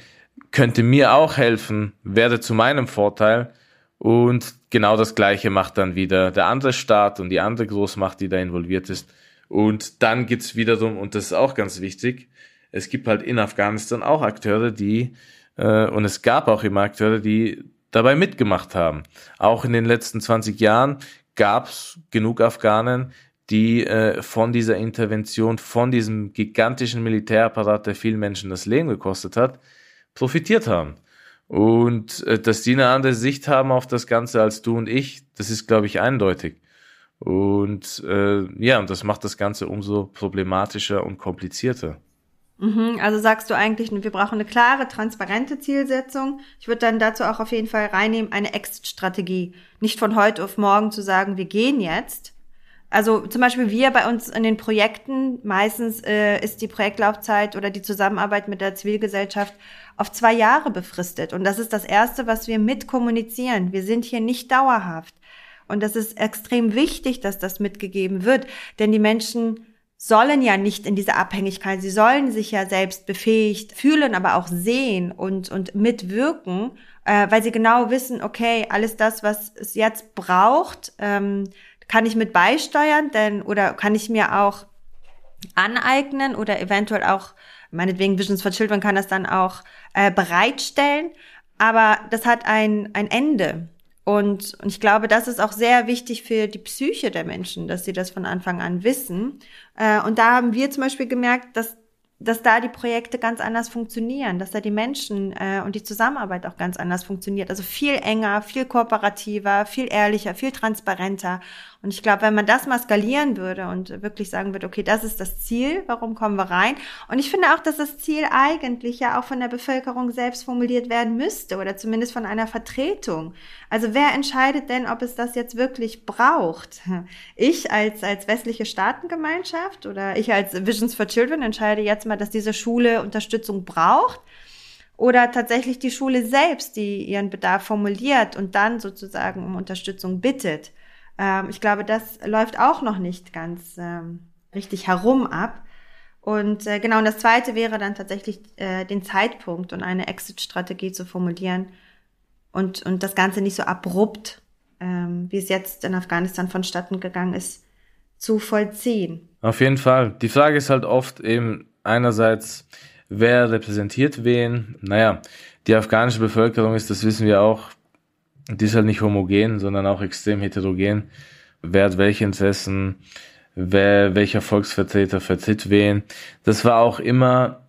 könnte mir auch helfen, wäre zu meinem Vorteil. Und genau das Gleiche macht dann wieder der andere Staat und die andere Großmacht, die da involviert ist. Und dann gibt's wiederum, und das ist auch ganz wichtig, es gibt halt in Afghanistan auch Akteure, die, äh, und es gab auch immer Akteure, die dabei mitgemacht haben. Auch in den letzten 20 Jahren gab's genug Afghanen, die äh, von dieser Intervention, von diesem gigantischen Militärapparat, der vielen Menschen das Leben gekostet hat, profitiert haben. Und äh, dass die eine andere Sicht haben auf das Ganze als du und ich, das ist, glaube ich, eindeutig. Und äh, ja, und das macht das Ganze umso problematischer und komplizierter. Mhm, also sagst du eigentlich, wir brauchen eine klare, transparente Zielsetzung. Ich würde dann dazu auch auf jeden Fall reinnehmen, eine Exit-Strategie. Nicht von heute auf morgen zu sagen, wir gehen jetzt. Also zum Beispiel wir bei uns in den Projekten, meistens äh, ist die Projektlaufzeit oder die Zusammenarbeit mit der Zivilgesellschaft auf zwei Jahre befristet. Und das ist das Erste, was wir mitkommunizieren. Wir sind hier nicht dauerhaft. Und das ist extrem wichtig, dass das mitgegeben wird. Denn die Menschen sollen ja nicht in diese Abhängigkeit, sie sollen sich ja selbst befähigt fühlen, aber auch sehen und, und mitwirken, äh, weil sie genau wissen, okay, alles das, was es jetzt braucht, ähm, kann ich mit beisteuern, denn oder kann ich mir auch aneignen oder eventuell auch, meinetwegen Visions for Children kann das dann auch äh, bereitstellen, aber das hat ein, ein Ende. Und, und ich glaube, das ist auch sehr wichtig für die Psyche der Menschen, dass sie das von Anfang an wissen. Äh, und da haben wir zum Beispiel gemerkt, dass dass da die Projekte ganz anders funktionieren, dass da die Menschen äh, und die Zusammenarbeit auch ganz anders funktioniert. Also viel enger, viel kooperativer, viel ehrlicher, viel transparenter. Und ich glaube, wenn man das mal skalieren würde und wirklich sagen würde, okay, das ist das Ziel, warum kommen wir rein? Und ich finde auch, dass das Ziel eigentlich ja auch von der Bevölkerung selbst formuliert werden müsste oder zumindest von einer Vertretung. Also wer entscheidet denn, ob es das jetzt wirklich braucht? Ich als, als westliche Staatengemeinschaft oder ich als Visions for Children entscheide jetzt mal, dass diese Schule Unterstützung braucht oder tatsächlich die Schule selbst, die ihren Bedarf formuliert und dann sozusagen um Unterstützung bittet. Ähm, ich glaube, das läuft auch noch nicht ganz ähm, richtig herum ab. Und äh, genau, und das Zweite wäre dann tatsächlich äh, den Zeitpunkt und eine Exit-Strategie zu formulieren und, und das Ganze nicht so abrupt, ähm, wie es jetzt in Afghanistan vonstatten gegangen ist, zu vollziehen. Auf jeden Fall. Die Frage ist halt oft eben einerseits, wer repräsentiert wen. Naja, die afghanische Bevölkerung ist, das wissen wir auch, die ist halt nicht homogen, sondern auch extrem heterogen. Wer hat welche Interessen, wer, welcher Volksvertreter vertritt wen. Das war auch immer,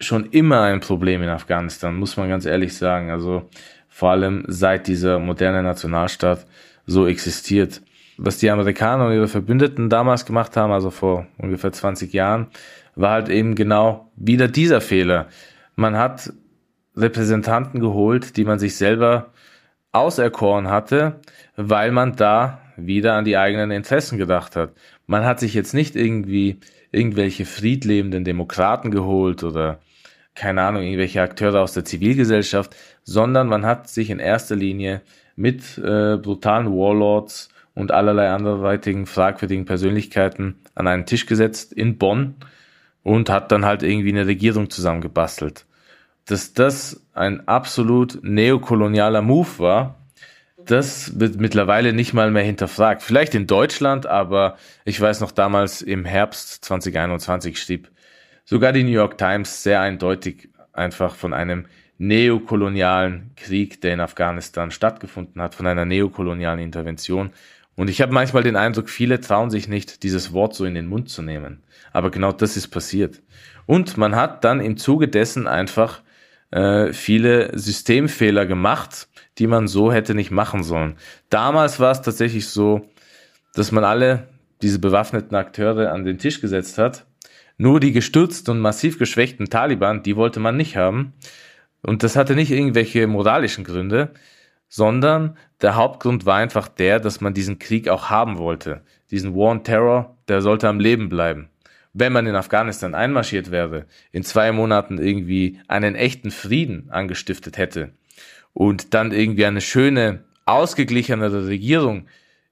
schon immer ein Problem in Afghanistan, muss man ganz ehrlich sagen. Also vor allem seit dieser moderne Nationalstaat so existiert. Was die Amerikaner und ihre Verbündeten damals gemacht haben, also vor ungefähr 20 Jahren, war halt eben genau wieder dieser Fehler. Man hat Repräsentanten geholt, die man sich selber auserkoren hatte, weil man da wieder an die eigenen Interessen gedacht hat. Man hat sich jetzt nicht irgendwie irgendwelche friedlebenden Demokraten geholt oder keine Ahnung, irgendwelche Akteure aus der Zivilgesellschaft, sondern man hat sich in erster Linie mit äh, brutalen Warlords und allerlei anderweitigen fragwürdigen Persönlichkeiten an einen Tisch gesetzt in Bonn und hat dann halt irgendwie eine Regierung zusammengebastelt dass das ein absolut neokolonialer Move war, das wird mittlerweile nicht mal mehr hinterfragt. Vielleicht in Deutschland, aber ich weiß noch damals im Herbst 2021 schrieb sogar die New York Times sehr eindeutig einfach von einem neokolonialen Krieg, der in Afghanistan stattgefunden hat, von einer neokolonialen Intervention. Und ich habe manchmal den Eindruck, viele trauen sich nicht, dieses Wort so in den Mund zu nehmen. Aber genau das ist passiert. Und man hat dann im Zuge dessen einfach äh, viele Systemfehler gemacht, die man so hätte nicht machen sollen. Damals war es tatsächlich so, dass man alle diese bewaffneten Akteure an den Tisch gesetzt hat. Nur die gestürzten und massiv geschwächten Taliban, die wollte man nicht haben. Und das hatte nicht irgendwelche moralischen Gründe, sondern der Hauptgrund war einfach der, dass man diesen Krieg auch haben wollte. Diesen War on Terror, der sollte am Leben bleiben wenn man in Afghanistan einmarschiert wäre, in zwei Monaten irgendwie einen echten Frieden angestiftet hätte und dann irgendwie eine schöne, ausgeglichenere Regierung,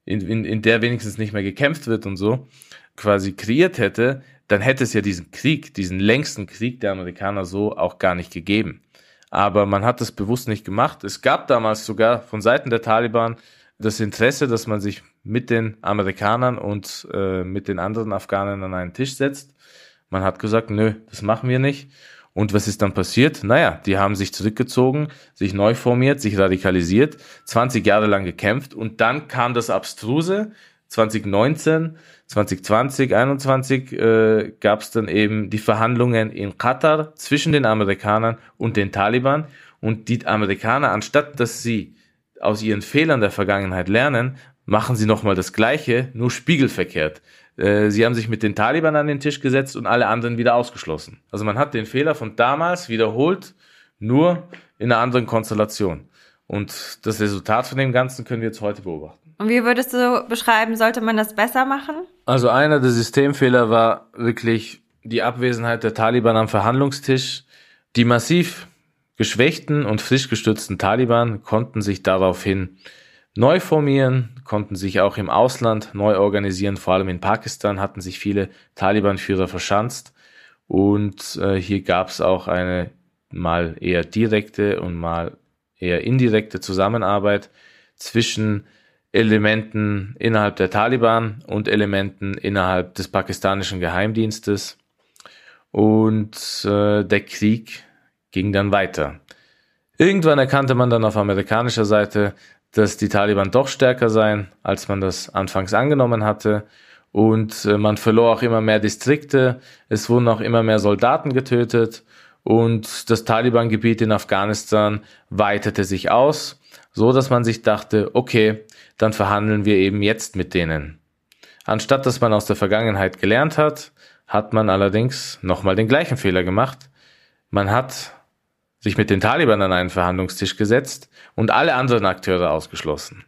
in, in, in der wenigstens nicht mehr gekämpft wird und so, quasi kreiert hätte, dann hätte es ja diesen Krieg, diesen längsten Krieg der Amerikaner so auch gar nicht gegeben. Aber man hat das bewusst nicht gemacht. Es gab damals sogar von Seiten der Taliban das Interesse, dass man sich mit den Amerikanern und äh, mit den anderen Afghanen an einen Tisch setzt. Man hat gesagt, nö, das machen wir nicht. Und was ist dann passiert? Naja, die haben sich zurückgezogen, sich neu formiert, sich radikalisiert, 20 Jahre lang gekämpft und dann kam das Abstruse. 2019, 2020, 2021 äh, gab es dann eben die Verhandlungen in Katar zwischen den Amerikanern und den Taliban. Und die Amerikaner, anstatt dass sie aus ihren Fehlern der Vergangenheit lernen, machen sie nochmal das Gleiche, nur spiegelverkehrt. Äh, sie haben sich mit den Taliban an den Tisch gesetzt und alle anderen wieder ausgeschlossen. Also man hat den Fehler von damals wiederholt, nur in einer anderen Konstellation. Und das Resultat von dem Ganzen können wir jetzt heute beobachten. Und wie würdest du beschreiben, sollte man das besser machen? Also einer der Systemfehler war wirklich die Abwesenheit der Taliban am Verhandlungstisch. Die massiv geschwächten und frisch gestützten Taliban konnten sich daraufhin neu formieren, konnten sich auch im Ausland neu organisieren. Vor allem in Pakistan hatten sich viele Taliban-Führer verschanzt. Und äh, hier gab es auch eine mal eher direkte und mal eher indirekte Zusammenarbeit zwischen Elementen innerhalb der Taliban und Elementen innerhalb des pakistanischen Geheimdienstes. Und äh, der Krieg ging dann weiter. Irgendwann erkannte man dann auf amerikanischer Seite, dass die Taliban doch stärker seien, als man das anfangs angenommen hatte. Und äh, man verlor auch immer mehr Distrikte, es wurden auch immer mehr Soldaten getötet und das Taliban-Gebiet in Afghanistan weitete sich aus, so dass man sich dachte, okay, dann verhandeln wir eben jetzt mit denen. Anstatt dass man aus der Vergangenheit gelernt hat, hat man allerdings nochmal den gleichen Fehler gemacht. Man hat sich mit den Taliban an einen Verhandlungstisch gesetzt und alle anderen Akteure ausgeschlossen.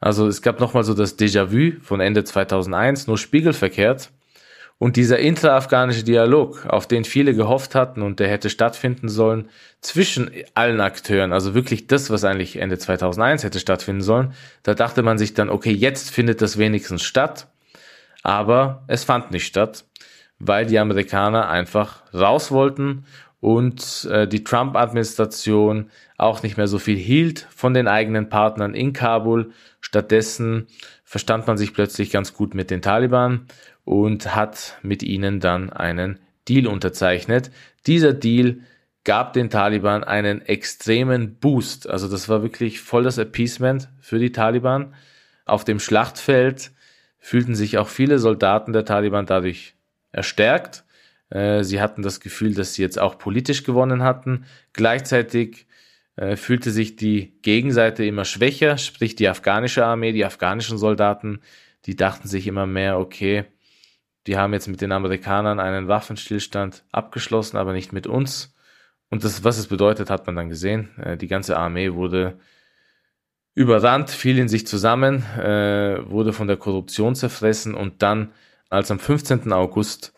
Also es gab nochmal so das Déjà-vu von Ende 2001, nur spiegelverkehrt. Und dieser intraafghanische Dialog, auf den viele gehofft hatten und der hätte stattfinden sollen zwischen allen Akteuren, also wirklich das, was eigentlich Ende 2001 hätte stattfinden sollen, da dachte man sich dann, okay, jetzt findet das wenigstens statt. Aber es fand nicht statt, weil die Amerikaner einfach raus wollten und äh, die Trump-Administration auch nicht mehr so viel hielt von den eigenen Partnern in Kabul. Stattdessen verstand man sich plötzlich ganz gut mit den Taliban und hat mit ihnen dann einen Deal unterzeichnet. Dieser Deal gab den Taliban einen extremen Boost. Also das war wirklich voll das Appeasement für die Taliban. Auf dem Schlachtfeld fühlten sich auch viele Soldaten der Taliban dadurch erstärkt sie hatten das Gefühl, dass sie jetzt auch politisch gewonnen hatten. Gleichzeitig äh, fühlte sich die Gegenseite immer schwächer, sprich die afghanische Armee, die afghanischen Soldaten, die dachten sich immer mehr, okay, die haben jetzt mit den Amerikanern einen Waffenstillstand abgeschlossen, aber nicht mit uns. Und das, was es bedeutet, hat man dann gesehen. Äh, die ganze Armee wurde überrannt, fiel in sich zusammen, wurde von der Korruption zerfressen und dann, als am 15. August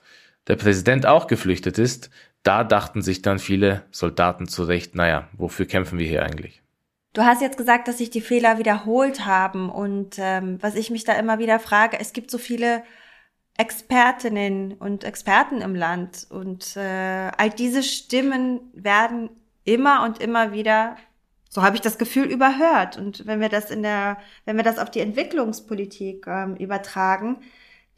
der Präsident auch geflüchtet ist, da dachten sich dann viele Soldaten zurecht, naja, wofür kämpfen wir hier eigentlich? Du hast jetzt gesagt, dass sich die Fehler wiederholt haben und ähm, was ich mich da immer wieder frage, es gibt so viele Expertinnen und Experten im Land und äh, all diese Stimmen werden immer und immer wieder, so habe ich das Gefühl, überhört. Und wenn wir das in der, wenn wir das auf die Entwicklungspolitik ähm, übertragen,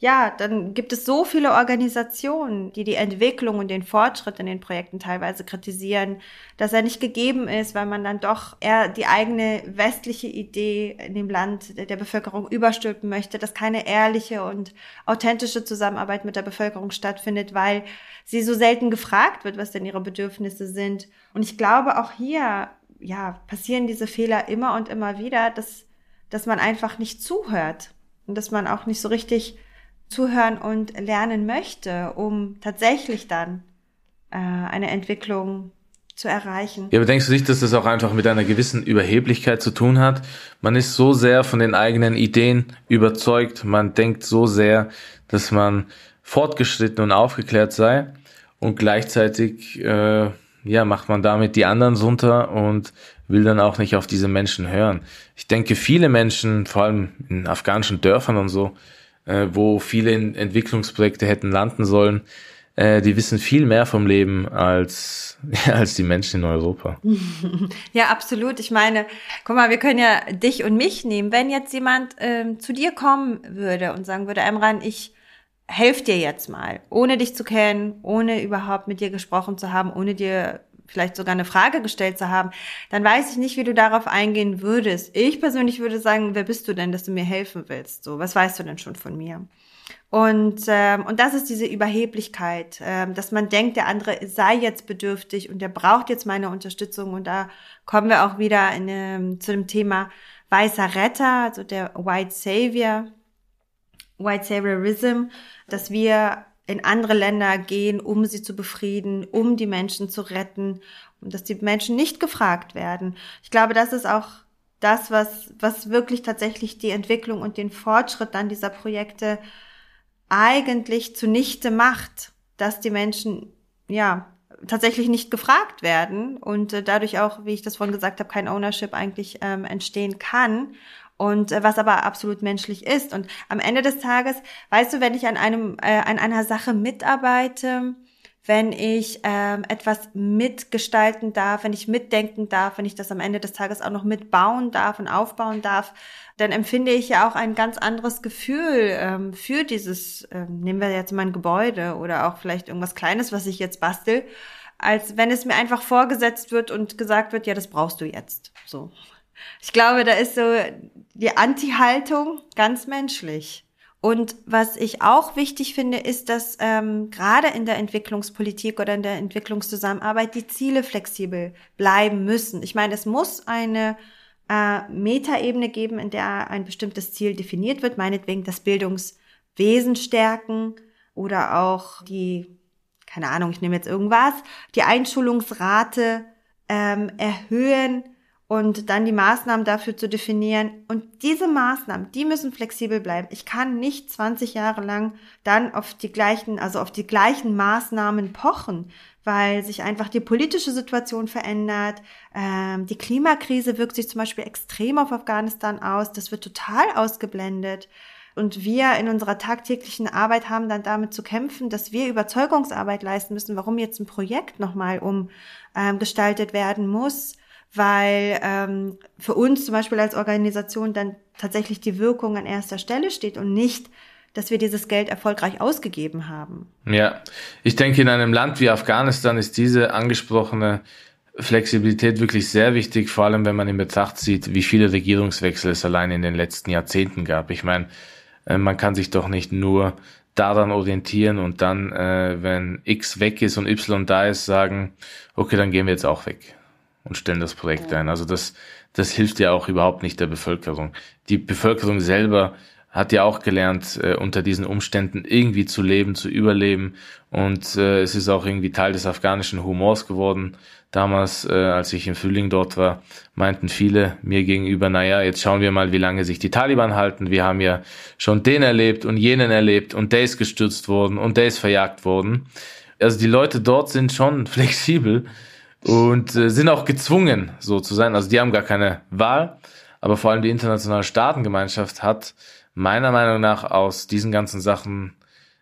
ja, dann gibt es so viele Organisationen, die die Entwicklung und den Fortschritt in den Projekten teilweise kritisieren, dass er nicht gegeben ist, weil man dann doch eher die eigene westliche Idee in dem Land der Bevölkerung überstülpen möchte, dass keine ehrliche und authentische Zusammenarbeit mit der Bevölkerung stattfindet, weil sie so selten gefragt wird, was denn ihre Bedürfnisse sind. Und ich glaube, auch hier, ja, passieren diese Fehler immer und immer wieder, dass, dass man einfach nicht zuhört und dass man auch nicht so richtig zuhören und lernen möchte, um tatsächlich dann äh, eine Entwicklung zu erreichen. Ja, aber denkst du nicht, dass das auch einfach mit einer gewissen Überheblichkeit zu tun hat? Man ist so sehr von den eigenen Ideen überzeugt, man denkt so sehr, dass man fortgeschritten und aufgeklärt sei und gleichzeitig äh, ja macht man damit die anderen runter und will dann auch nicht auf diese Menschen hören. Ich denke, viele Menschen, vor allem in afghanischen Dörfern und so, äh, wo viele Entwicklungsprojekte hätten landen sollen, äh, die wissen viel mehr vom Leben als, als die Menschen in Europa. Ja, absolut. Ich meine, guck mal, wir können ja dich und mich nehmen. Wenn jetzt jemand ähm, zu dir kommen würde und sagen würde, Emran, ich helfe dir jetzt mal, ohne dich zu kennen, ohne überhaupt mit dir gesprochen zu haben, ohne dir vielleicht sogar eine Frage gestellt zu haben, dann weiß ich nicht, wie du darauf eingehen würdest. Ich persönlich würde sagen, wer bist du denn, dass du mir helfen willst? So, was weißt du denn schon von mir? Und, ähm, und das ist diese Überheblichkeit, ähm, dass man denkt, der andere sei jetzt bedürftig und der braucht jetzt meine Unterstützung. Und da kommen wir auch wieder in, ähm, zu dem Thema weißer Retter, also der White Savior. White Saviorism, dass wir in andere Länder gehen, um sie zu befrieden, um die Menschen zu retten und dass die Menschen nicht gefragt werden. Ich glaube, das ist auch das, was, was wirklich tatsächlich die Entwicklung und den Fortschritt dann dieser Projekte eigentlich zunichte macht, dass die Menschen, ja, tatsächlich nicht gefragt werden und äh, dadurch auch, wie ich das vorhin gesagt habe, kein Ownership eigentlich ähm, entstehen kann und äh, was aber absolut menschlich ist. Und am Ende des Tages, weißt du, wenn ich an einem äh, an einer Sache mitarbeite, wenn ich ähm, etwas mitgestalten darf, wenn ich mitdenken darf, wenn ich das am Ende des Tages auch noch mitbauen darf und aufbauen darf, dann empfinde ich ja auch ein ganz anderes Gefühl ähm, für dieses, ähm, nehmen wir jetzt mal ein Gebäude oder auch vielleicht irgendwas Kleines, was ich jetzt bastel, als wenn es mir einfach vorgesetzt wird und gesagt wird, ja, das brauchst du jetzt. So. Ich glaube, da ist so die Anti-Haltung ganz menschlich. Und was ich auch wichtig finde, ist, dass ähm, gerade in der Entwicklungspolitik oder in der Entwicklungszusammenarbeit die Ziele flexibel bleiben müssen. Ich meine, es muss eine äh, Metaebene geben, in der ein bestimmtes Ziel definiert wird, meinetwegen das Bildungswesen stärken oder auch die, keine Ahnung, ich nehme jetzt irgendwas, die Einschulungsrate ähm, erhöhen und dann die Maßnahmen dafür zu definieren. Und diese Maßnahmen, die müssen flexibel bleiben. Ich kann nicht 20 Jahre lang dann auf die gleichen, also auf die gleichen Maßnahmen pochen, weil sich einfach die politische Situation verändert. Ähm, die Klimakrise wirkt sich zum Beispiel extrem auf Afghanistan aus. Das wird total ausgeblendet. Und wir in unserer tagtäglichen Arbeit haben dann damit zu kämpfen, dass wir Überzeugungsarbeit leisten müssen, warum jetzt ein Projekt nochmal umgestaltet ähm, werden muss weil ähm, für uns zum Beispiel als Organisation dann tatsächlich die Wirkung an erster Stelle steht und nicht, dass wir dieses Geld erfolgreich ausgegeben haben. Ja, ich denke, in einem Land wie Afghanistan ist diese angesprochene Flexibilität wirklich sehr wichtig, vor allem wenn man in Betracht zieht, wie viele Regierungswechsel es allein in den letzten Jahrzehnten gab. Ich meine, äh, man kann sich doch nicht nur daran orientieren und dann, äh, wenn X weg ist und Y da ist, sagen, okay, dann gehen wir jetzt auch weg und stellen das Projekt ein. Also das, das hilft ja auch überhaupt nicht der Bevölkerung. Die Bevölkerung selber hat ja auch gelernt, äh, unter diesen Umständen irgendwie zu leben, zu überleben. Und äh, es ist auch irgendwie Teil des afghanischen Humors geworden. Damals, äh, als ich im Frühling dort war, meinten viele mir gegenüber, naja, jetzt schauen wir mal, wie lange sich die Taliban halten. Wir haben ja schon den erlebt und jenen erlebt und der ist gestürzt worden und der ist verjagt worden. Also die Leute dort sind schon flexibel und äh, sind auch gezwungen, so zu sein. Also die haben gar keine Wahl, aber vor allem die internationale Staatengemeinschaft hat meiner Meinung nach aus diesen ganzen Sachen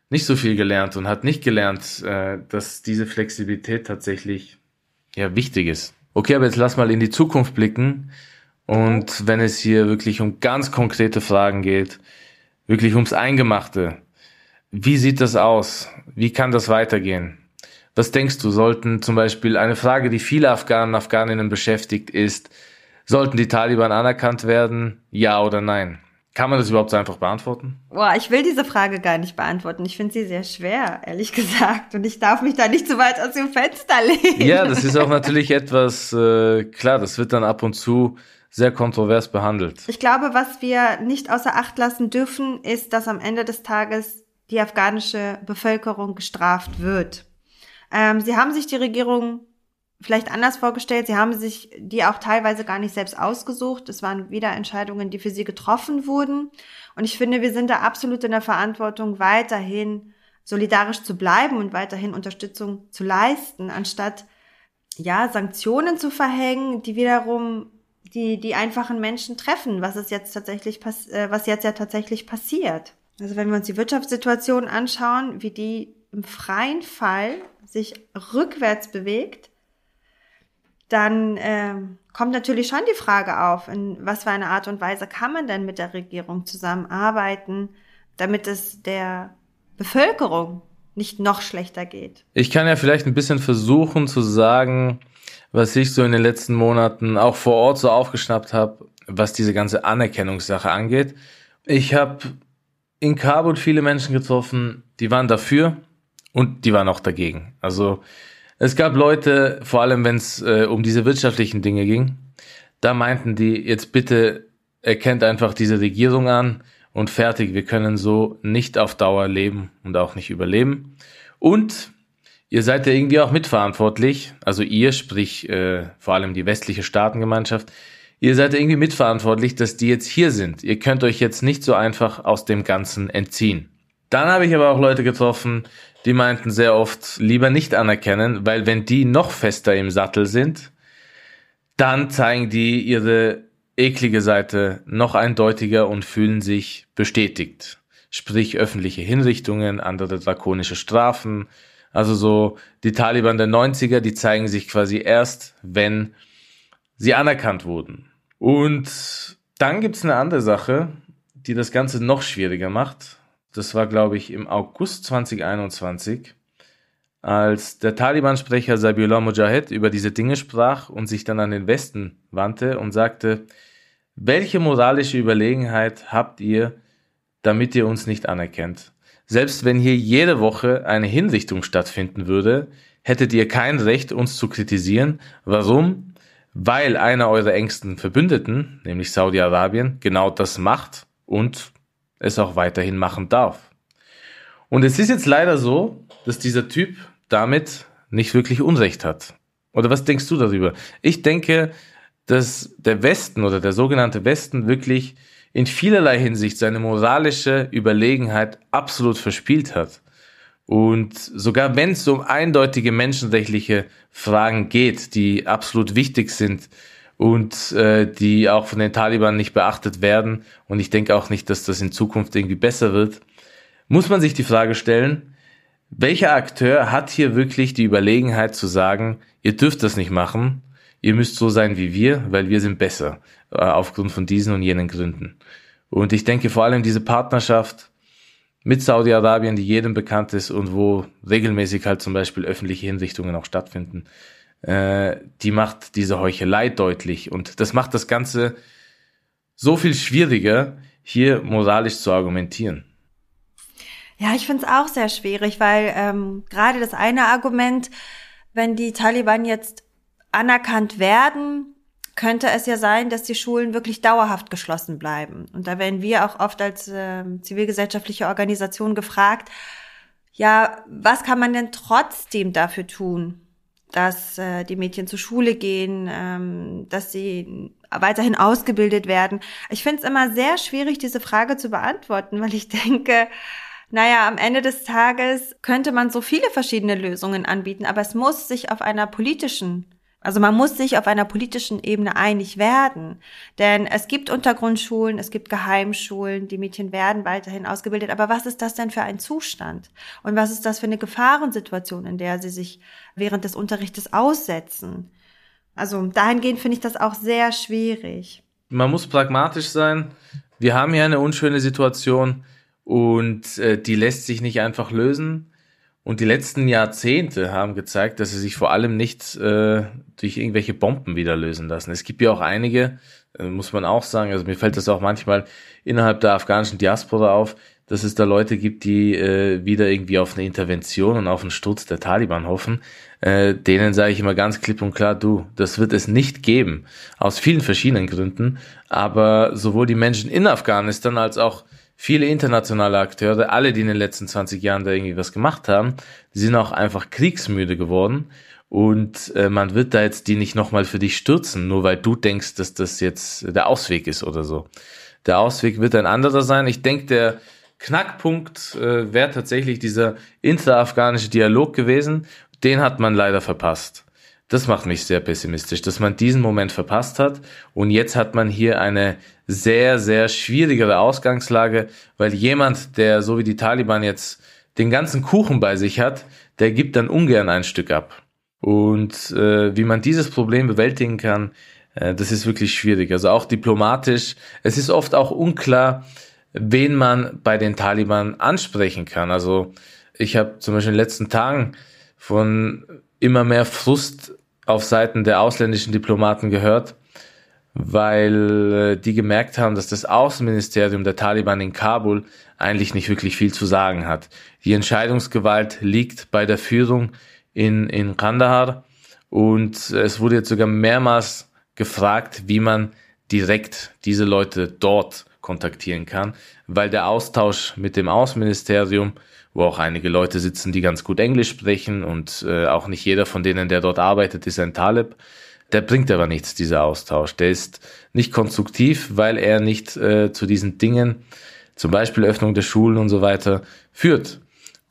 nicht so viel gelernt und hat nicht gelernt, äh, dass diese Flexibilität tatsächlich ja wichtig ist. Okay, aber jetzt lass mal in die Zukunft blicken und wenn es hier wirklich um ganz konkrete Fragen geht, wirklich ums Eingemachte, wie sieht das aus? Wie kann das weitergehen? Was denkst du, sollten zum Beispiel eine Frage, die viele Afghanen und Afghaninnen beschäftigt, ist, sollten die Taliban anerkannt werden? Ja oder nein? Kann man das überhaupt so einfach beantworten? Boah, ich will diese Frage gar nicht beantworten. Ich finde sie sehr schwer, ehrlich gesagt. Und ich darf mich da nicht zu so weit aus dem Fenster legen. Ja, das ist auch natürlich etwas, äh, klar, das wird dann ab und zu sehr kontrovers behandelt. Ich glaube, was wir nicht außer Acht lassen dürfen, ist, dass am Ende des Tages die afghanische Bevölkerung gestraft wird. Ähm, sie haben sich die Regierung vielleicht anders vorgestellt. Sie haben sich die auch teilweise gar nicht selbst ausgesucht. Es waren wieder Entscheidungen, die für sie getroffen wurden. Und ich finde, wir sind da absolut in der Verantwortung, weiterhin solidarisch zu bleiben und weiterhin Unterstützung zu leisten, anstatt ja Sanktionen zu verhängen, die wiederum die die einfachen Menschen treffen, was es jetzt tatsächlich äh, was jetzt ja tatsächlich passiert. Also wenn wir uns die Wirtschaftssituation anschauen, wie die im freien Fall sich rückwärts bewegt, dann äh, kommt natürlich schon die Frage auf, in was für eine Art und Weise kann man denn mit der Regierung zusammenarbeiten, damit es der Bevölkerung nicht noch schlechter geht. Ich kann ja vielleicht ein bisschen versuchen zu sagen, was ich so in den letzten Monaten auch vor Ort so aufgeschnappt habe, was diese ganze Anerkennungssache angeht. Ich habe in Kabul viele Menschen getroffen, die waren dafür, und die waren auch dagegen. Also es gab Leute, vor allem wenn es äh, um diese wirtschaftlichen Dinge ging, da meinten die, jetzt bitte erkennt einfach diese Regierung an und fertig. Wir können so nicht auf Dauer leben und auch nicht überleben. Und ihr seid ja irgendwie auch mitverantwortlich, also ihr, sprich äh, vor allem die westliche Staatengemeinschaft, ihr seid irgendwie mitverantwortlich, dass die jetzt hier sind. Ihr könnt euch jetzt nicht so einfach aus dem Ganzen entziehen. Dann habe ich aber auch Leute getroffen, die meinten sehr oft lieber nicht anerkennen, weil wenn die noch fester im Sattel sind, dann zeigen die ihre eklige Seite noch eindeutiger und fühlen sich bestätigt. Sprich öffentliche Hinrichtungen, andere drakonische Strafen. Also so die Taliban der 90er, die zeigen sich quasi erst, wenn sie anerkannt wurden. Und dann gibt's eine andere Sache, die das Ganze noch schwieriger macht. Das war, glaube ich, im August 2021, als der Taliban-Sprecher Sabiullah Mujahid über diese Dinge sprach und sich dann an den Westen wandte und sagte, welche moralische Überlegenheit habt ihr, damit ihr uns nicht anerkennt? Selbst wenn hier jede Woche eine Hinrichtung stattfinden würde, hättet ihr kein Recht, uns zu kritisieren. Warum? Weil einer eurer engsten Verbündeten, nämlich Saudi-Arabien, genau das macht und es auch weiterhin machen darf. Und es ist jetzt leider so, dass dieser Typ damit nicht wirklich Unrecht hat. Oder was denkst du darüber? Ich denke, dass der Westen oder der sogenannte Westen wirklich in vielerlei Hinsicht seine moralische Überlegenheit absolut verspielt hat. Und sogar wenn es um eindeutige menschenrechtliche Fragen geht, die absolut wichtig sind und äh, die auch von den Taliban nicht beachtet werden, und ich denke auch nicht, dass das in Zukunft irgendwie besser wird, muss man sich die Frage stellen, welcher Akteur hat hier wirklich die Überlegenheit zu sagen, ihr dürft das nicht machen, ihr müsst so sein wie wir, weil wir sind besser, äh, aufgrund von diesen und jenen Gründen. Und ich denke vor allem diese Partnerschaft mit Saudi-Arabien, die jedem bekannt ist und wo regelmäßig halt zum Beispiel öffentliche Hinrichtungen auch stattfinden, äh, die macht diese Heuchelei deutlich. Und das macht das Ganze so viel schwieriger, hier moralisch zu argumentieren. Ja, ich finde es auch sehr schwierig, weil ähm, gerade das eine Argument, wenn die Taliban jetzt anerkannt werden, könnte es ja sein, dass die Schulen wirklich dauerhaft geschlossen bleiben. Und da werden wir auch oft als äh, zivilgesellschaftliche Organisation gefragt, ja, was kann man denn trotzdem dafür tun, dass äh, die Mädchen zur Schule gehen, ähm, dass sie weiterhin ausgebildet werden? Ich finde es immer sehr schwierig, diese Frage zu beantworten, weil ich denke, naja, am Ende des Tages könnte man so viele verschiedene Lösungen anbieten, aber es muss sich auf einer politischen also man muss sich auf einer politischen Ebene einig werden. Denn es gibt Untergrundschulen, es gibt Geheimschulen, die Mädchen werden weiterhin ausgebildet. Aber was ist das denn für ein Zustand? Und was ist das für eine Gefahrensituation, in der sie sich während des Unterrichtes aussetzen? Also dahingehend finde ich das auch sehr schwierig. Man muss pragmatisch sein. Wir haben hier eine unschöne Situation und äh, die lässt sich nicht einfach lösen. Und die letzten Jahrzehnte haben gezeigt, dass sie sich vor allem nicht äh, durch irgendwelche Bomben wieder lösen lassen. Es gibt ja auch einige, äh, muss man auch sagen, also mir fällt das auch manchmal innerhalb der afghanischen Diaspora auf, dass es da Leute gibt, die äh, wieder irgendwie auf eine Intervention und auf einen Sturz der Taliban hoffen. Äh, denen sage ich immer ganz klipp und klar, du, das wird es nicht geben. Aus vielen verschiedenen Gründen. Aber sowohl die Menschen in Afghanistan als auch viele internationale Akteure, alle, die in den letzten 20 Jahren da irgendwie was gemacht haben, sind auch einfach kriegsmüde geworden. Und äh, man wird da jetzt die nicht nochmal für dich stürzen, nur weil du denkst, dass das jetzt der Ausweg ist oder so. Der Ausweg wird ein anderer sein. Ich denke, der Knackpunkt äh, wäre tatsächlich dieser intraafghanische Dialog gewesen. Den hat man leider verpasst. Das macht mich sehr pessimistisch, dass man diesen Moment verpasst hat. Und jetzt hat man hier eine sehr, sehr schwierigere Ausgangslage, weil jemand, der so wie die Taliban jetzt den ganzen Kuchen bei sich hat, der gibt dann ungern ein Stück ab. Und äh, wie man dieses Problem bewältigen kann, äh, das ist wirklich schwierig. Also auch diplomatisch. Es ist oft auch unklar, wen man bei den Taliban ansprechen kann. Also ich habe zum Beispiel in den letzten Tagen von immer mehr Frust auf Seiten der ausländischen Diplomaten gehört, weil äh, die gemerkt haben, dass das Außenministerium der Taliban in Kabul eigentlich nicht wirklich viel zu sagen hat. Die Entscheidungsgewalt liegt bei der Führung in, in Kandahar und es wurde jetzt sogar mehrmals gefragt, wie man direkt diese Leute dort kontaktieren kann, weil der Austausch mit dem Außenministerium, wo auch einige Leute sitzen, die ganz gut Englisch sprechen und äh, auch nicht jeder von denen, der dort arbeitet, ist ein Talib, der bringt aber nichts, dieser Austausch. Der ist nicht konstruktiv, weil er nicht äh, zu diesen Dingen, zum Beispiel Öffnung der Schulen und so weiter, führt.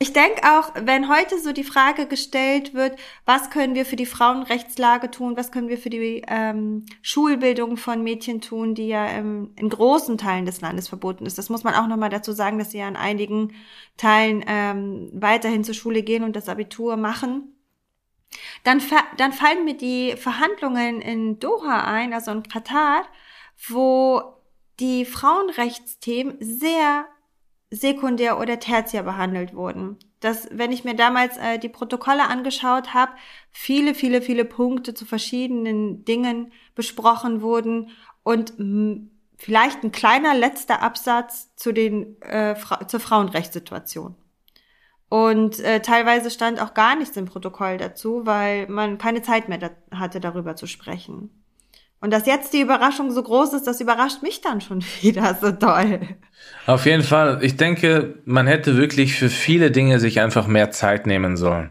Ich denke auch, wenn heute so die Frage gestellt wird, was können wir für die Frauenrechtslage tun, was können wir für die ähm, Schulbildung von Mädchen tun, die ja ähm, in großen Teilen des Landes verboten ist. Das muss man auch nochmal dazu sagen, dass sie ja in einigen Teilen ähm, weiterhin zur Schule gehen und das Abitur machen. Dann, dann fallen mir die Verhandlungen in Doha ein, also in Katar, wo die Frauenrechtsthemen sehr sekundär oder tertiär behandelt wurden. Das, wenn ich mir damals äh, die Protokolle angeschaut habe, viele, viele, viele Punkte zu verschiedenen Dingen besprochen wurden und vielleicht ein kleiner letzter Absatz zu den äh, Fra zur Frauenrechtssituation. Und äh, teilweise stand auch gar nichts im Protokoll dazu, weil man keine Zeit mehr hatte, darüber zu sprechen. Und dass jetzt die Überraschung so groß ist, das überrascht mich dann schon wieder so doll. Auf jeden Fall. Ich denke, man hätte wirklich für viele Dinge sich einfach mehr Zeit nehmen sollen.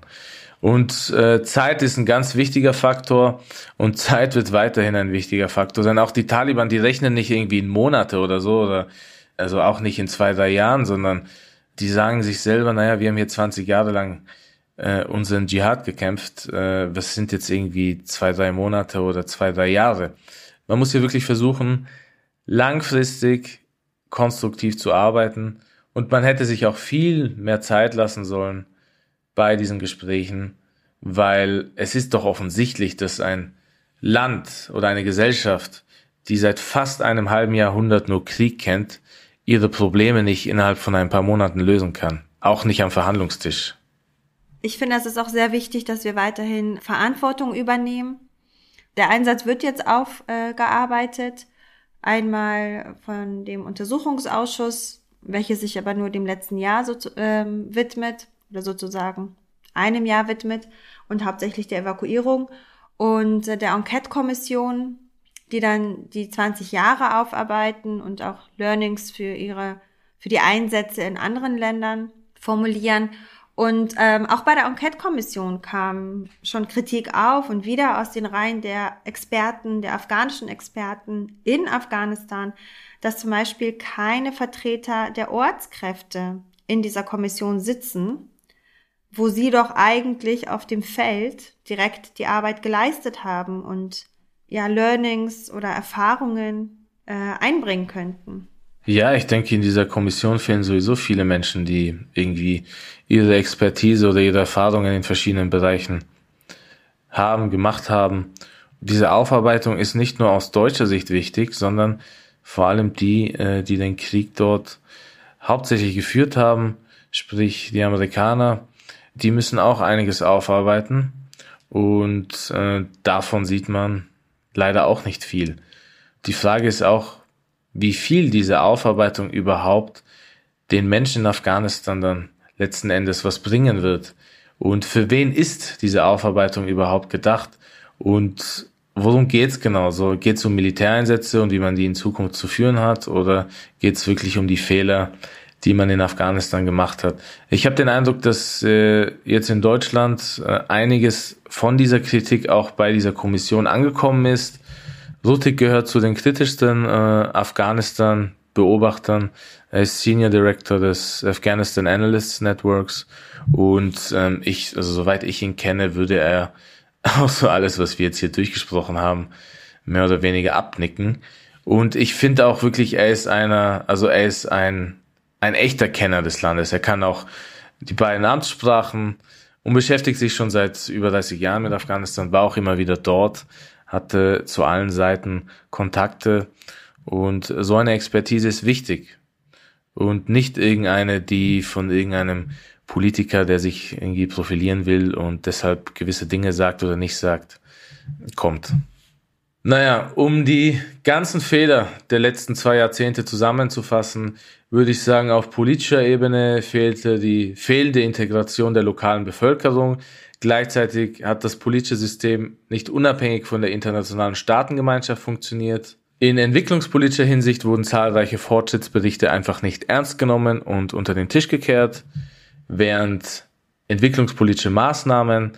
Und äh, Zeit ist ein ganz wichtiger Faktor und Zeit wird weiterhin ein wichtiger Faktor sein. Auch die Taliban, die rechnen nicht irgendwie in Monate oder so, oder also auch nicht in zwei, drei Jahren, sondern die sagen sich selber, naja, wir haben hier 20 Jahre lang äh, unseren Dschihad gekämpft. Äh, was sind jetzt irgendwie zwei, drei Monate oder zwei, drei Jahre? Man muss hier wirklich versuchen, langfristig konstruktiv zu arbeiten und man hätte sich auch viel mehr Zeit lassen sollen bei diesen Gesprächen, weil es ist doch offensichtlich, dass ein Land oder eine Gesellschaft, die seit fast einem halben Jahrhundert nur Krieg kennt, ihre Probleme nicht innerhalb von ein paar Monaten lösen kann. Auch nicht am Verhandlungstisch. Ich finde, es ist auch sehr wichtig, dass wir weiterhin Verantwortung übernehmen. Der Einsatz wird jetzt aufgearbeitet. Einmal von dem Untersuchungsausschuss, welches sich aber nur dem letzten Jahr so, ähm, widmet oder sozusagen einem Jahr widmet und hauptsächlich der Evakuierung und äh, der Enquete-Kommission, die dann die 20 Jahre aufarbeiten und auch Learnings für ihre für die Einsätze in anderen Ländern formulieren und ähm, auch bei der Enquete-Kommission kam schon Kritik auf und wieder aus den Reihen der Experten, der afghanischen Experten in Afghanistan, dass zum Beispiel keine Vertreter der Ortskräfte in dieser Kommission sitzen, wo sie doch eigentlich auf dem Feld direkt die Arbeit geleistet haben und ja Learnings oder Erfahrungen äh, einbringen könnten. Ja, ich denke, in dieser Kommission fehlen sowieso viele Menschen, die irgendwie ihre Expertise oder ihre Erfahrungen in verschiedenen Bereichen haben, gemacht haben. Diese Aufarbeitung ist nicht nur aus deutscher Sicht wichtig, sondern vor allem die, äh, die den Krieg dort hauptsächlich geführt haben, sprich die Amerikaner, die müssen auch einiges aufarbeiten und äh, davon sieht man leider auch nicht viel. Die Frage ist auch, wie viel diese Aufarbeitung überhaupt den Menschen in Afghanistan dann letzten Endes was bringen wird. Und für wen ist diese Aufarbeitung überhaupt gedacht? Und worum geht's genau? So geht's um Militäreinsätze und wie man die in Zukunft zu führen hat? Oder geht's wirklich um die Fehler, die man in Afghanistan gemacht hat? Ich habe den Eindruck, dass äh, jetzt in Deutschland äh, einiges von dieser Kritik auch bei dieser Kommission angekommen ist Lutik gehört zu den kritischsten äh, Afghanistan-Beobachtern. Er ist Senior Director des Afghanistan Analysts Networks und ähm, ich, also soweit ich ihn kenne, würde er auch so alles, was wir jetzt hier durchgesprochen haben, mehr oder weniger abnicken. Und ich finde auch wirklich, er ist einer, also er ist ein, ein echter Kenner des Landes. Er kann auch die beiden Amtssprachen und beschäftigt sich schon seit über 30 Jahren mit Afghanistan, war auch immer wieder dort hatte zu allen Seiten Kontakte und so eine Expertise ist wichtig und nicht irgendeine, die von irgendeinem Politiker, der sich irgendwie profilieren will und deshalb gewisse Dinge sagt oder nicht sagt, kommt. Naja, um die ganzen Fehler der letzten zwei Jahrzehnte zusammenzufassen, würde ich sagen, auf politischer Ebene fehlte die fehlende Integration der lokalen Bevölkerung, Gleichzeitig hat das politische System nicht unabhängig von der internationalen Staatengemeinschaft funktioniert. In entwicklungspolitischer Hinsicht wurden zahlreiche Fortschrittsberichte einfach nicht ernst genommen und unter den Tisch gekehrt, während entwicklungspolitische Maßnahmen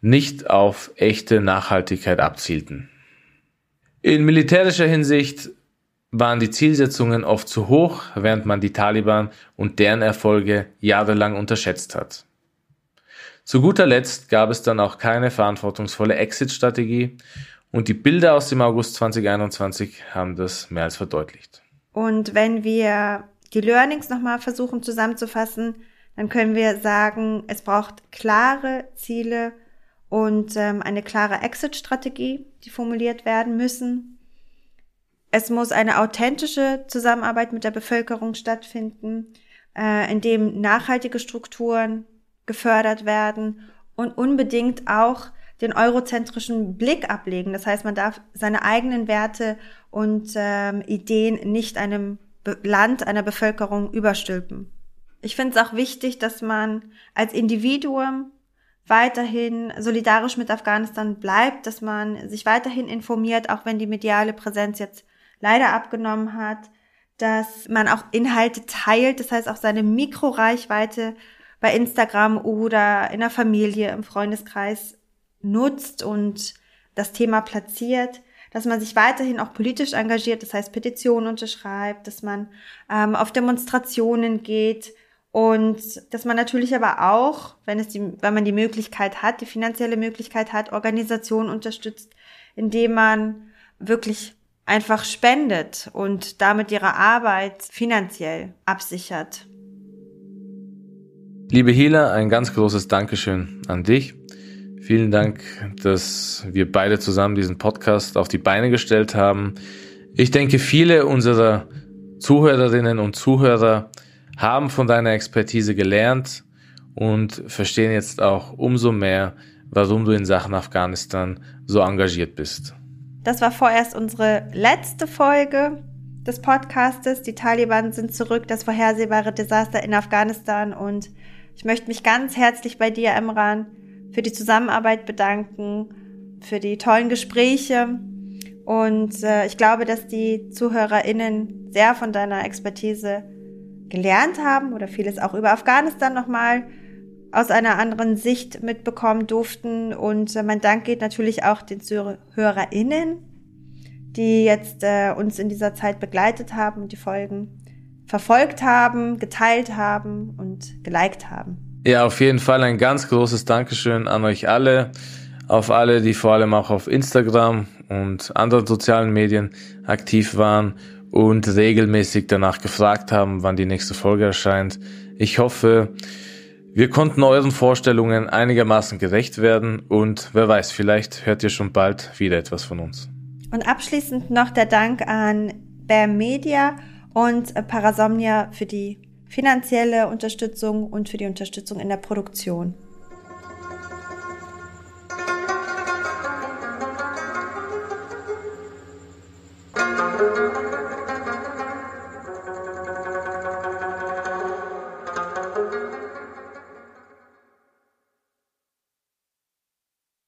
nicht auf echte Nachhaltigkeit abzielten. In militärischer Hinsicht waren die Zielsetzungen oft zu hoch, während man die Taliban und deren Erfolge jahrelang unterschätzt hat. Zu guter Letzt gab es dann auch keine verantwortungsvolle Exit-Strategie und die Bilder aus dem August 2021 haben das mehr als verdeutlicht. Und wenn wir die Learnings nochmal versuchen zusammenzufassen, dann können wir sagen, es braucht klare Ziele und ähm, eine klare Exit-Strategie, die formuliert werden müssen. Es muss eine authentische Zusammenarbeit mit der Bevölkerung stattfinden, äh, in dem nachhaltige Strukturen gefördert werden und unbedingt auch den eurozentrischen Blick ablegen. Das heißt, man darf seine eigenen Werte und ähm, Ideen nicht einem Be Land, einer Bevölkerung überstülpen. Ich finde es auch wichtig, dass man als Individuum weiterhin solidarisch mit Afghanistan bleibt, dass man sich weiterhin informiert, auch wenn die mediale Präsenz jetzt leider abgenommen hat, dass man auch Inhalte teilt, das heißt auch seine Mikroreichweite bei Instagram oder in der Familie, im Freundeskreis nutzt und das Thema platziert, dass man sich weiterhin auch politisch engagiert, das heißt Petitionen unterschreibt, dass man ähm, auf Demonstrationen geht und dass man natürlich aber auch, wenn es die, wenn man die Möglichkeit hat, die finanzielle Möglichkeit hat, Organisationen unterstützt, indem man wirklich einfach spendet und damit ihre Arbeit finanziell absichert. Liebe Hila, ein ganz großes Dankeschön an dich Vielen Dank, dass wir beide zusammen diesen Podcast auf die Beine gestellt haben. Ich denke, viele unserer Zuhörerinnen und Zuhörer haben von deiner Expertise gelernt und verstehen jetzt auch umso mehr, warum du in Sachen Afghanistan so engagiert bist. Das war vorerst unsere letzte Folge des Podcastes. Die Taliban sind zurück, das vorhersehbare Desaster in Afghanistan und ich möchte mich ganz herzlich bei dir, Emran, für die Zusammenarbeit bedanken, für die tollen Gespräche. Und äh, ich glaube, dass die ZuhörerInnen sehr von deiner Expertise gelernt haben oder vieles auch über Afghanistan nochmal aus einer anderen Sicht mitbekommen durften. Und äh, mein Dank geht natürlich auch den ZuhörerInnen, die jetzt äh, uns in dieser Zeit begleitet haben und die Folgen verfolgt haben, geteilt haben und geliked haben. Ja, auf jeden Fall ein ganz großes Dankeschön an euch alle, auf alle, die vor allem auch auf Instagram und anderen sozialen Medien aktiv waren und regelmäßig danach gefragt haben, wann die nächste Folge erscheint. Ich hoffe, wir konnten euren Vorstellungen einigermaßen gerecht werden und wer weiß, vielleicht hört ihr schon bald wieder etwas von uns. Und abschließend noch der Dank an BAM Media und Parasomnia für die finanzielle Unterstützung und für die Unterstützung in der Produktion.